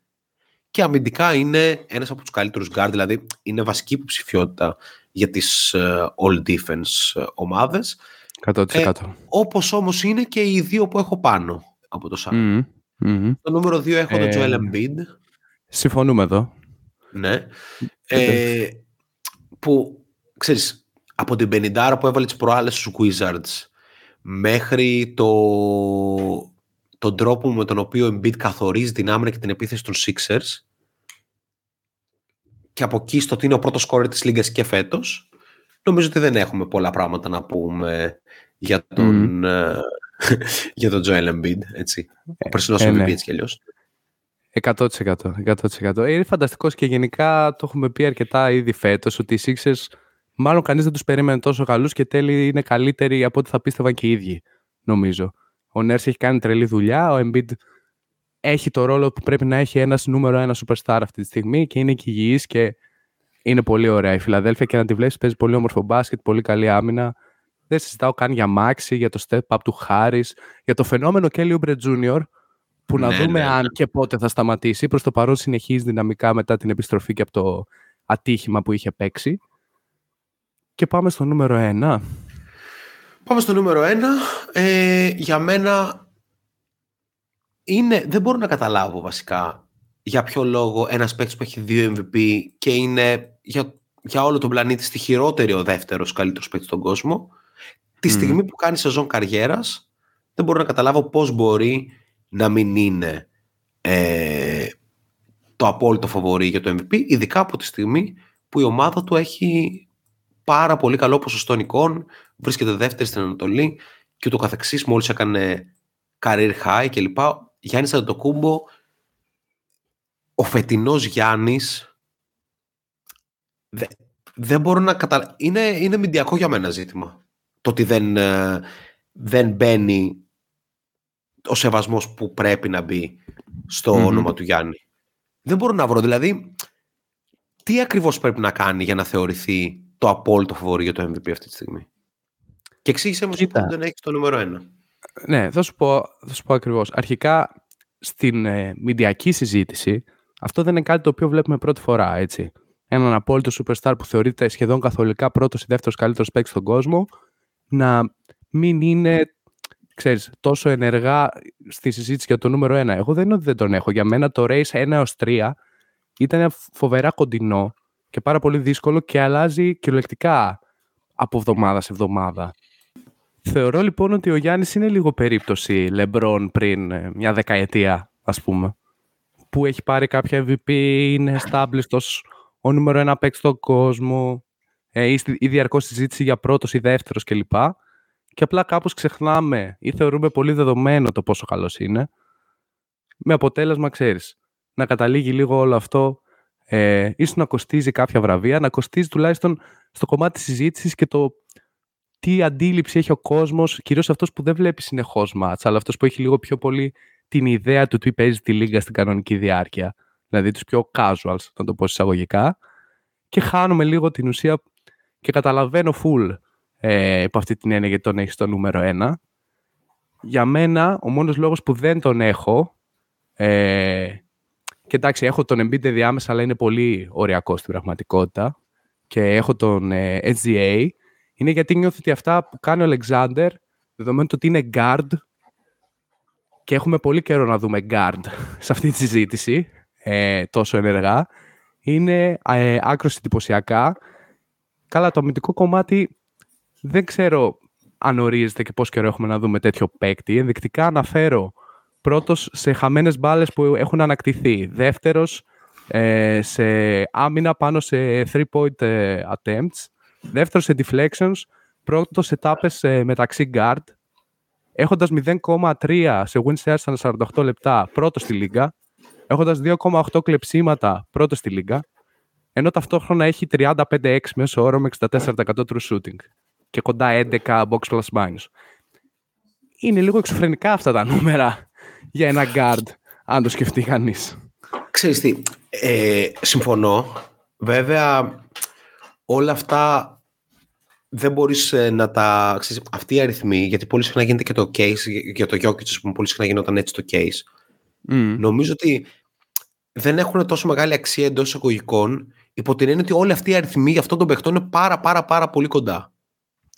Και αμυντικά είναι ένας από τους καλύτερους guard, δηλαδή είναι βασική υποψηφιότητα για τις ε, all defense ε, ομάδες. 100%. Όπως όμως είναι και οι δύο που έχω πάνω από το Σάι. Μμμ. Μμμ. Το νούμερο 2 έχω Ε, τον Joel Embiid. Συμφωνούμε εδώ. Ναι. Ε, που, ξέρεις, από την 50 που έβαλε τις προάλλες στους Wizards μέχρι το, τον τρόπο με τον οποίο ο Embiid καθορίζει την άμυνα και την επίθεση των Sixers και από εκεί στο ότι είναι ο πρώτος σκόρερ της Λίγκας και φέτος νομίζω ότι δεν έχουμε πολλά πράγματα να πούμε για τον, ε, για τον Joel Embiid, έτσι. Ο περσινός ε, MVP ναι. έτσι κι αλλιώς. 100%. 100%. Είναι φανταστικός και γενικά το έχουμε πει αρκετά ήδη φέτος ότι οι Sixers μάλλον κανείς δεν τους περίμενε τόσο καλούς και τέλει είναι καλύτεροι από ό,τι θα πίστευαν και οι ίδιοι, νομίζω. Ο Νέρς έχει κάνει τρελή δουλειά. Ο Embiid έχει το ρόλο που πρέπει να έχει ένας νούμερο ένα superstar αυτή τη στιγμή και είναι και υγιής και είναι πολύ ωραία. Η Φιλαδέλφια και να τη βλέπεις παίζει πολύ όμορφο μπάσκετ, πολύ καλή άμυνα. Δεν συζητάω καν για Μάξι, για το step up του Χάρη, για το φαινόμενο Kelly Oubre Jr. που να Ναι, δούμε ναι, ναι. αν και πότε θα σταματήσει. Προς το παρόν συνεχίζει δυναμικά μετά την επιστροφή και από το ατύχημα που είχε παίξει. Και πάμε στο νούμερο 1. Πάμε στο νούμερο 1. Ε, για μένα είναι, δεν μπορώ να καταλάβω βασικά για ποιο λόγο ένας παίκτης που έχει δύο MVP και είναι για, για όλο τον πλανήτη στη χειρότερη ο δεύτερος καλύτερος παίκτης στον κόσμο τη Μμμ. στιγμή που κάνει σεζόν καριέρας δεν μπορώ να καταλάβω πώς μπορεί να μην είναι ε, το απόλυτο φαβορή για το MVP ειδικά από τη στιγμή που η ομάδα του έχει πάρα πολύ καλό ποσοστό νικών βρίσκεται δεύτερη στην Ανατολή και ούτω καθεξής μόλις έκανε career high κλπ. Γιάννης Αντετοκούμπο ο φετινός Γιάννης δε- δεν μπορώ να καταλάβω είναι, είναι μηντιακό για μένα ζήτημα το ότι δεν, ε, δεν μπαίνει ο σεβασμός που πρέπει να μπει στο Μμμ. όνομα του Γιάννη δεν μπορώ να βρω δηλαδή τι ακριβώς πρέπει να κάνει για να θεωρηθεί το απόλυτο φαβορή για το MVP αυτή τη στιγμή. Και εξήγησε μου εσύ Κοίτα. που δεν έχεις το νούμερο ένα. Ναι, θα σου πω, θα σου πω ακριβώς. Αρχικά, στην ε, μηντιακή συζήτηση, αυτό δεν είναι κάτι το οποίο βλέπουμε πρώτη φορά, έτσι. Έναν απόλυτο superstar που θεωρείται σχεδόν καθολικά πρώτος ή δεύτερος καλύτερος παίκτης στον κόσμο, να μην είναι, ξέρεις, τόσο ενεργά στη συζήτηση για το νούμερο ένα. Εγώ δεν είναι ότι δεν τον έχω. Για μένα το race 1 έως 3 ήταν φοβερά κοντινό και πάρα πολύ δύσκολο και αλλάζει κυριολεκτικά από εβδομάδα σε εβδομάδα. Θεωρώ λοιπόν ότι ο Γιάννης είναι λίγο περίπτωση Λεμπρόν πριν ε, μια δεκαετία, ας πούμε. Που έχει πάρει κάποια MVP, είναι established ως ο νούμερο ένα παίκτη στον κόσμο ε, ή, στη- ή διαρκώς συζήτηση για πρώτος ή δεύτερος κλπ. Και απλά κάπως ξεχνάμε ή θεωρούμε πολύ δεδομένο το πόσο καλός είναι. Με αποτέλεσμα, ξέρεις, να καταλήγει λίγο όλο αυτό ε, ίσως να κοστίζει κάποια βραβεία, να κοστίζει τουλάχιστον στο κομμάτι της συζήτησης και το τι αντίληψη έχει ο κόσμος, κυρίως αυτός που δεν βλέπει συνεχώς μάτς, αλλά αυτός που έχει λίγο πιο πολύ την ιδέα του τι παίζει τη λίγα στην κανονική διάρκεια. Δηλαδή τους πιο casuals, να το πω εισαγωγικά. Και χάνουμε λίγο την ουσία και καταλαβαίνω full ε, από αυτή την έννοια γιατί τον έχεις στο νούμερο ένα. Για μένα, ο μόνος λόγος που δεν τον έχω Ε, και εντάξει, έχω τον Embiid διάμεσα, αλλά είναι πολύ ωριακό στην πραγματικότητα. Και έχω τον ε, SGA. Είναι γιατί νιώθω ότι αυτά που κάνει ο Alexander, δεδομένου ότι είναι guard, και έχουμε πολύ καιρό να δούμε guard σε αυτή τη συζήτηση, ε, τόσο ενεργά, είναι ε, άκρως εντυπωσιακά. Καλά, το αμυντικό κομμάτι δεν ξέρω αν ορίζεται και πώς καιρό έχουμε να δούμε τέτοιο παίκτη. Ενδεικτικά αναφέρω πρώτος σε χαμένες μπάλες που έχουν ανακτηθεί. Δεύτερος ε, σε άμυνα πάνω σε three-point ε, attempts. Δεύτερος σε deflections. Πρώτος σε τάπες ε, μεταξύ guard. Έχοντας 0,3 σε win shares στα 48 λεπτά πρώτος στη λίγα. Έχοντας 2,8 κλεψίματα πρώτος στη λίγα. Ενώ ταυτόχρονα έχει 35-6 μέσω όρο με 64% true shooting. Και κοντά 11 box plus minus. Είναι λίγο εξωφρενικά αυτά τα νούμερα για ένα guard, αν το σκεφτεί κανείς. Ξέρεις τι, ε, συμφωνώ. Βέβαια, όλα αυτά δεν μπορείς ε, να τα... Ξέρεις, αυτοί οι αριθμοί, γιατί πολύ συχνά γίνεται και το case, για το Jokic, ας πούμε, πολύ συχνά γινόταν έτσι το case. Νομίζω ότι δεν έχουν τόσο μεγάλη αξία εντός εισαγωγικών, υπό την έννοια ότι όλοι αυτοί οι αριθμοί για αυτόν τον παιχτό είναι πάρα πάρα πάρα πολύ κοντά.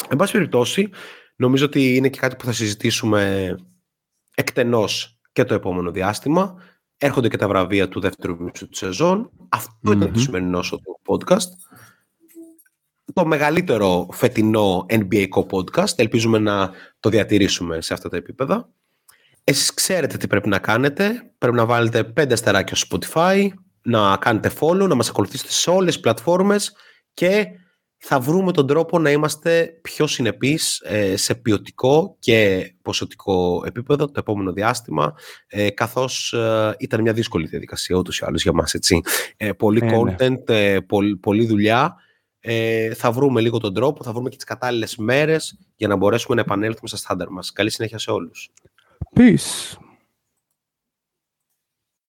Εν πάση περιπτώσει, νομίζω ότι είναι και κάτι που θα συζητήσουμε εκτενώς και το επόμενο διάστημα. Έρχονται και τα βραβεία του δεύτερου μισού του σεζόν. ήταν το σημερινό σου podcast. Το μεγαλύτερο φετινό NBA podcast. Ελπίζουμε να το διατηρήσουμε σε αυτά τα επίπεδα. Εσείς ξέρετε τι πρέπει να κάνετε. Πρέπει να βάλετε πέντε αστεράκια στο Spotify, να κάνετε follow, να μας ακολουθήσετε σε όλες τις πλατφόρμες και θα βρούμε τον τρόπο να είμαστε πιο συνεπείς ε, σε ποιοτικό και ποσοτικό επίπεδο το επόμενο διάστημα, ε, καθώς ε, ήταν μια δύσκολη διαδικασία ούτως ή άλλως για μας, έτσι. πολύ ναι. content, πολύ, δουλειά. θα βρούμε λίγο τον τρόπο, θα βρούμε και τις κατάλληλες μέρες για να μπορέσουμε να επανέλθουμε στα στάνταρ μας. Καλή συνέχεια σε όλους. Peace.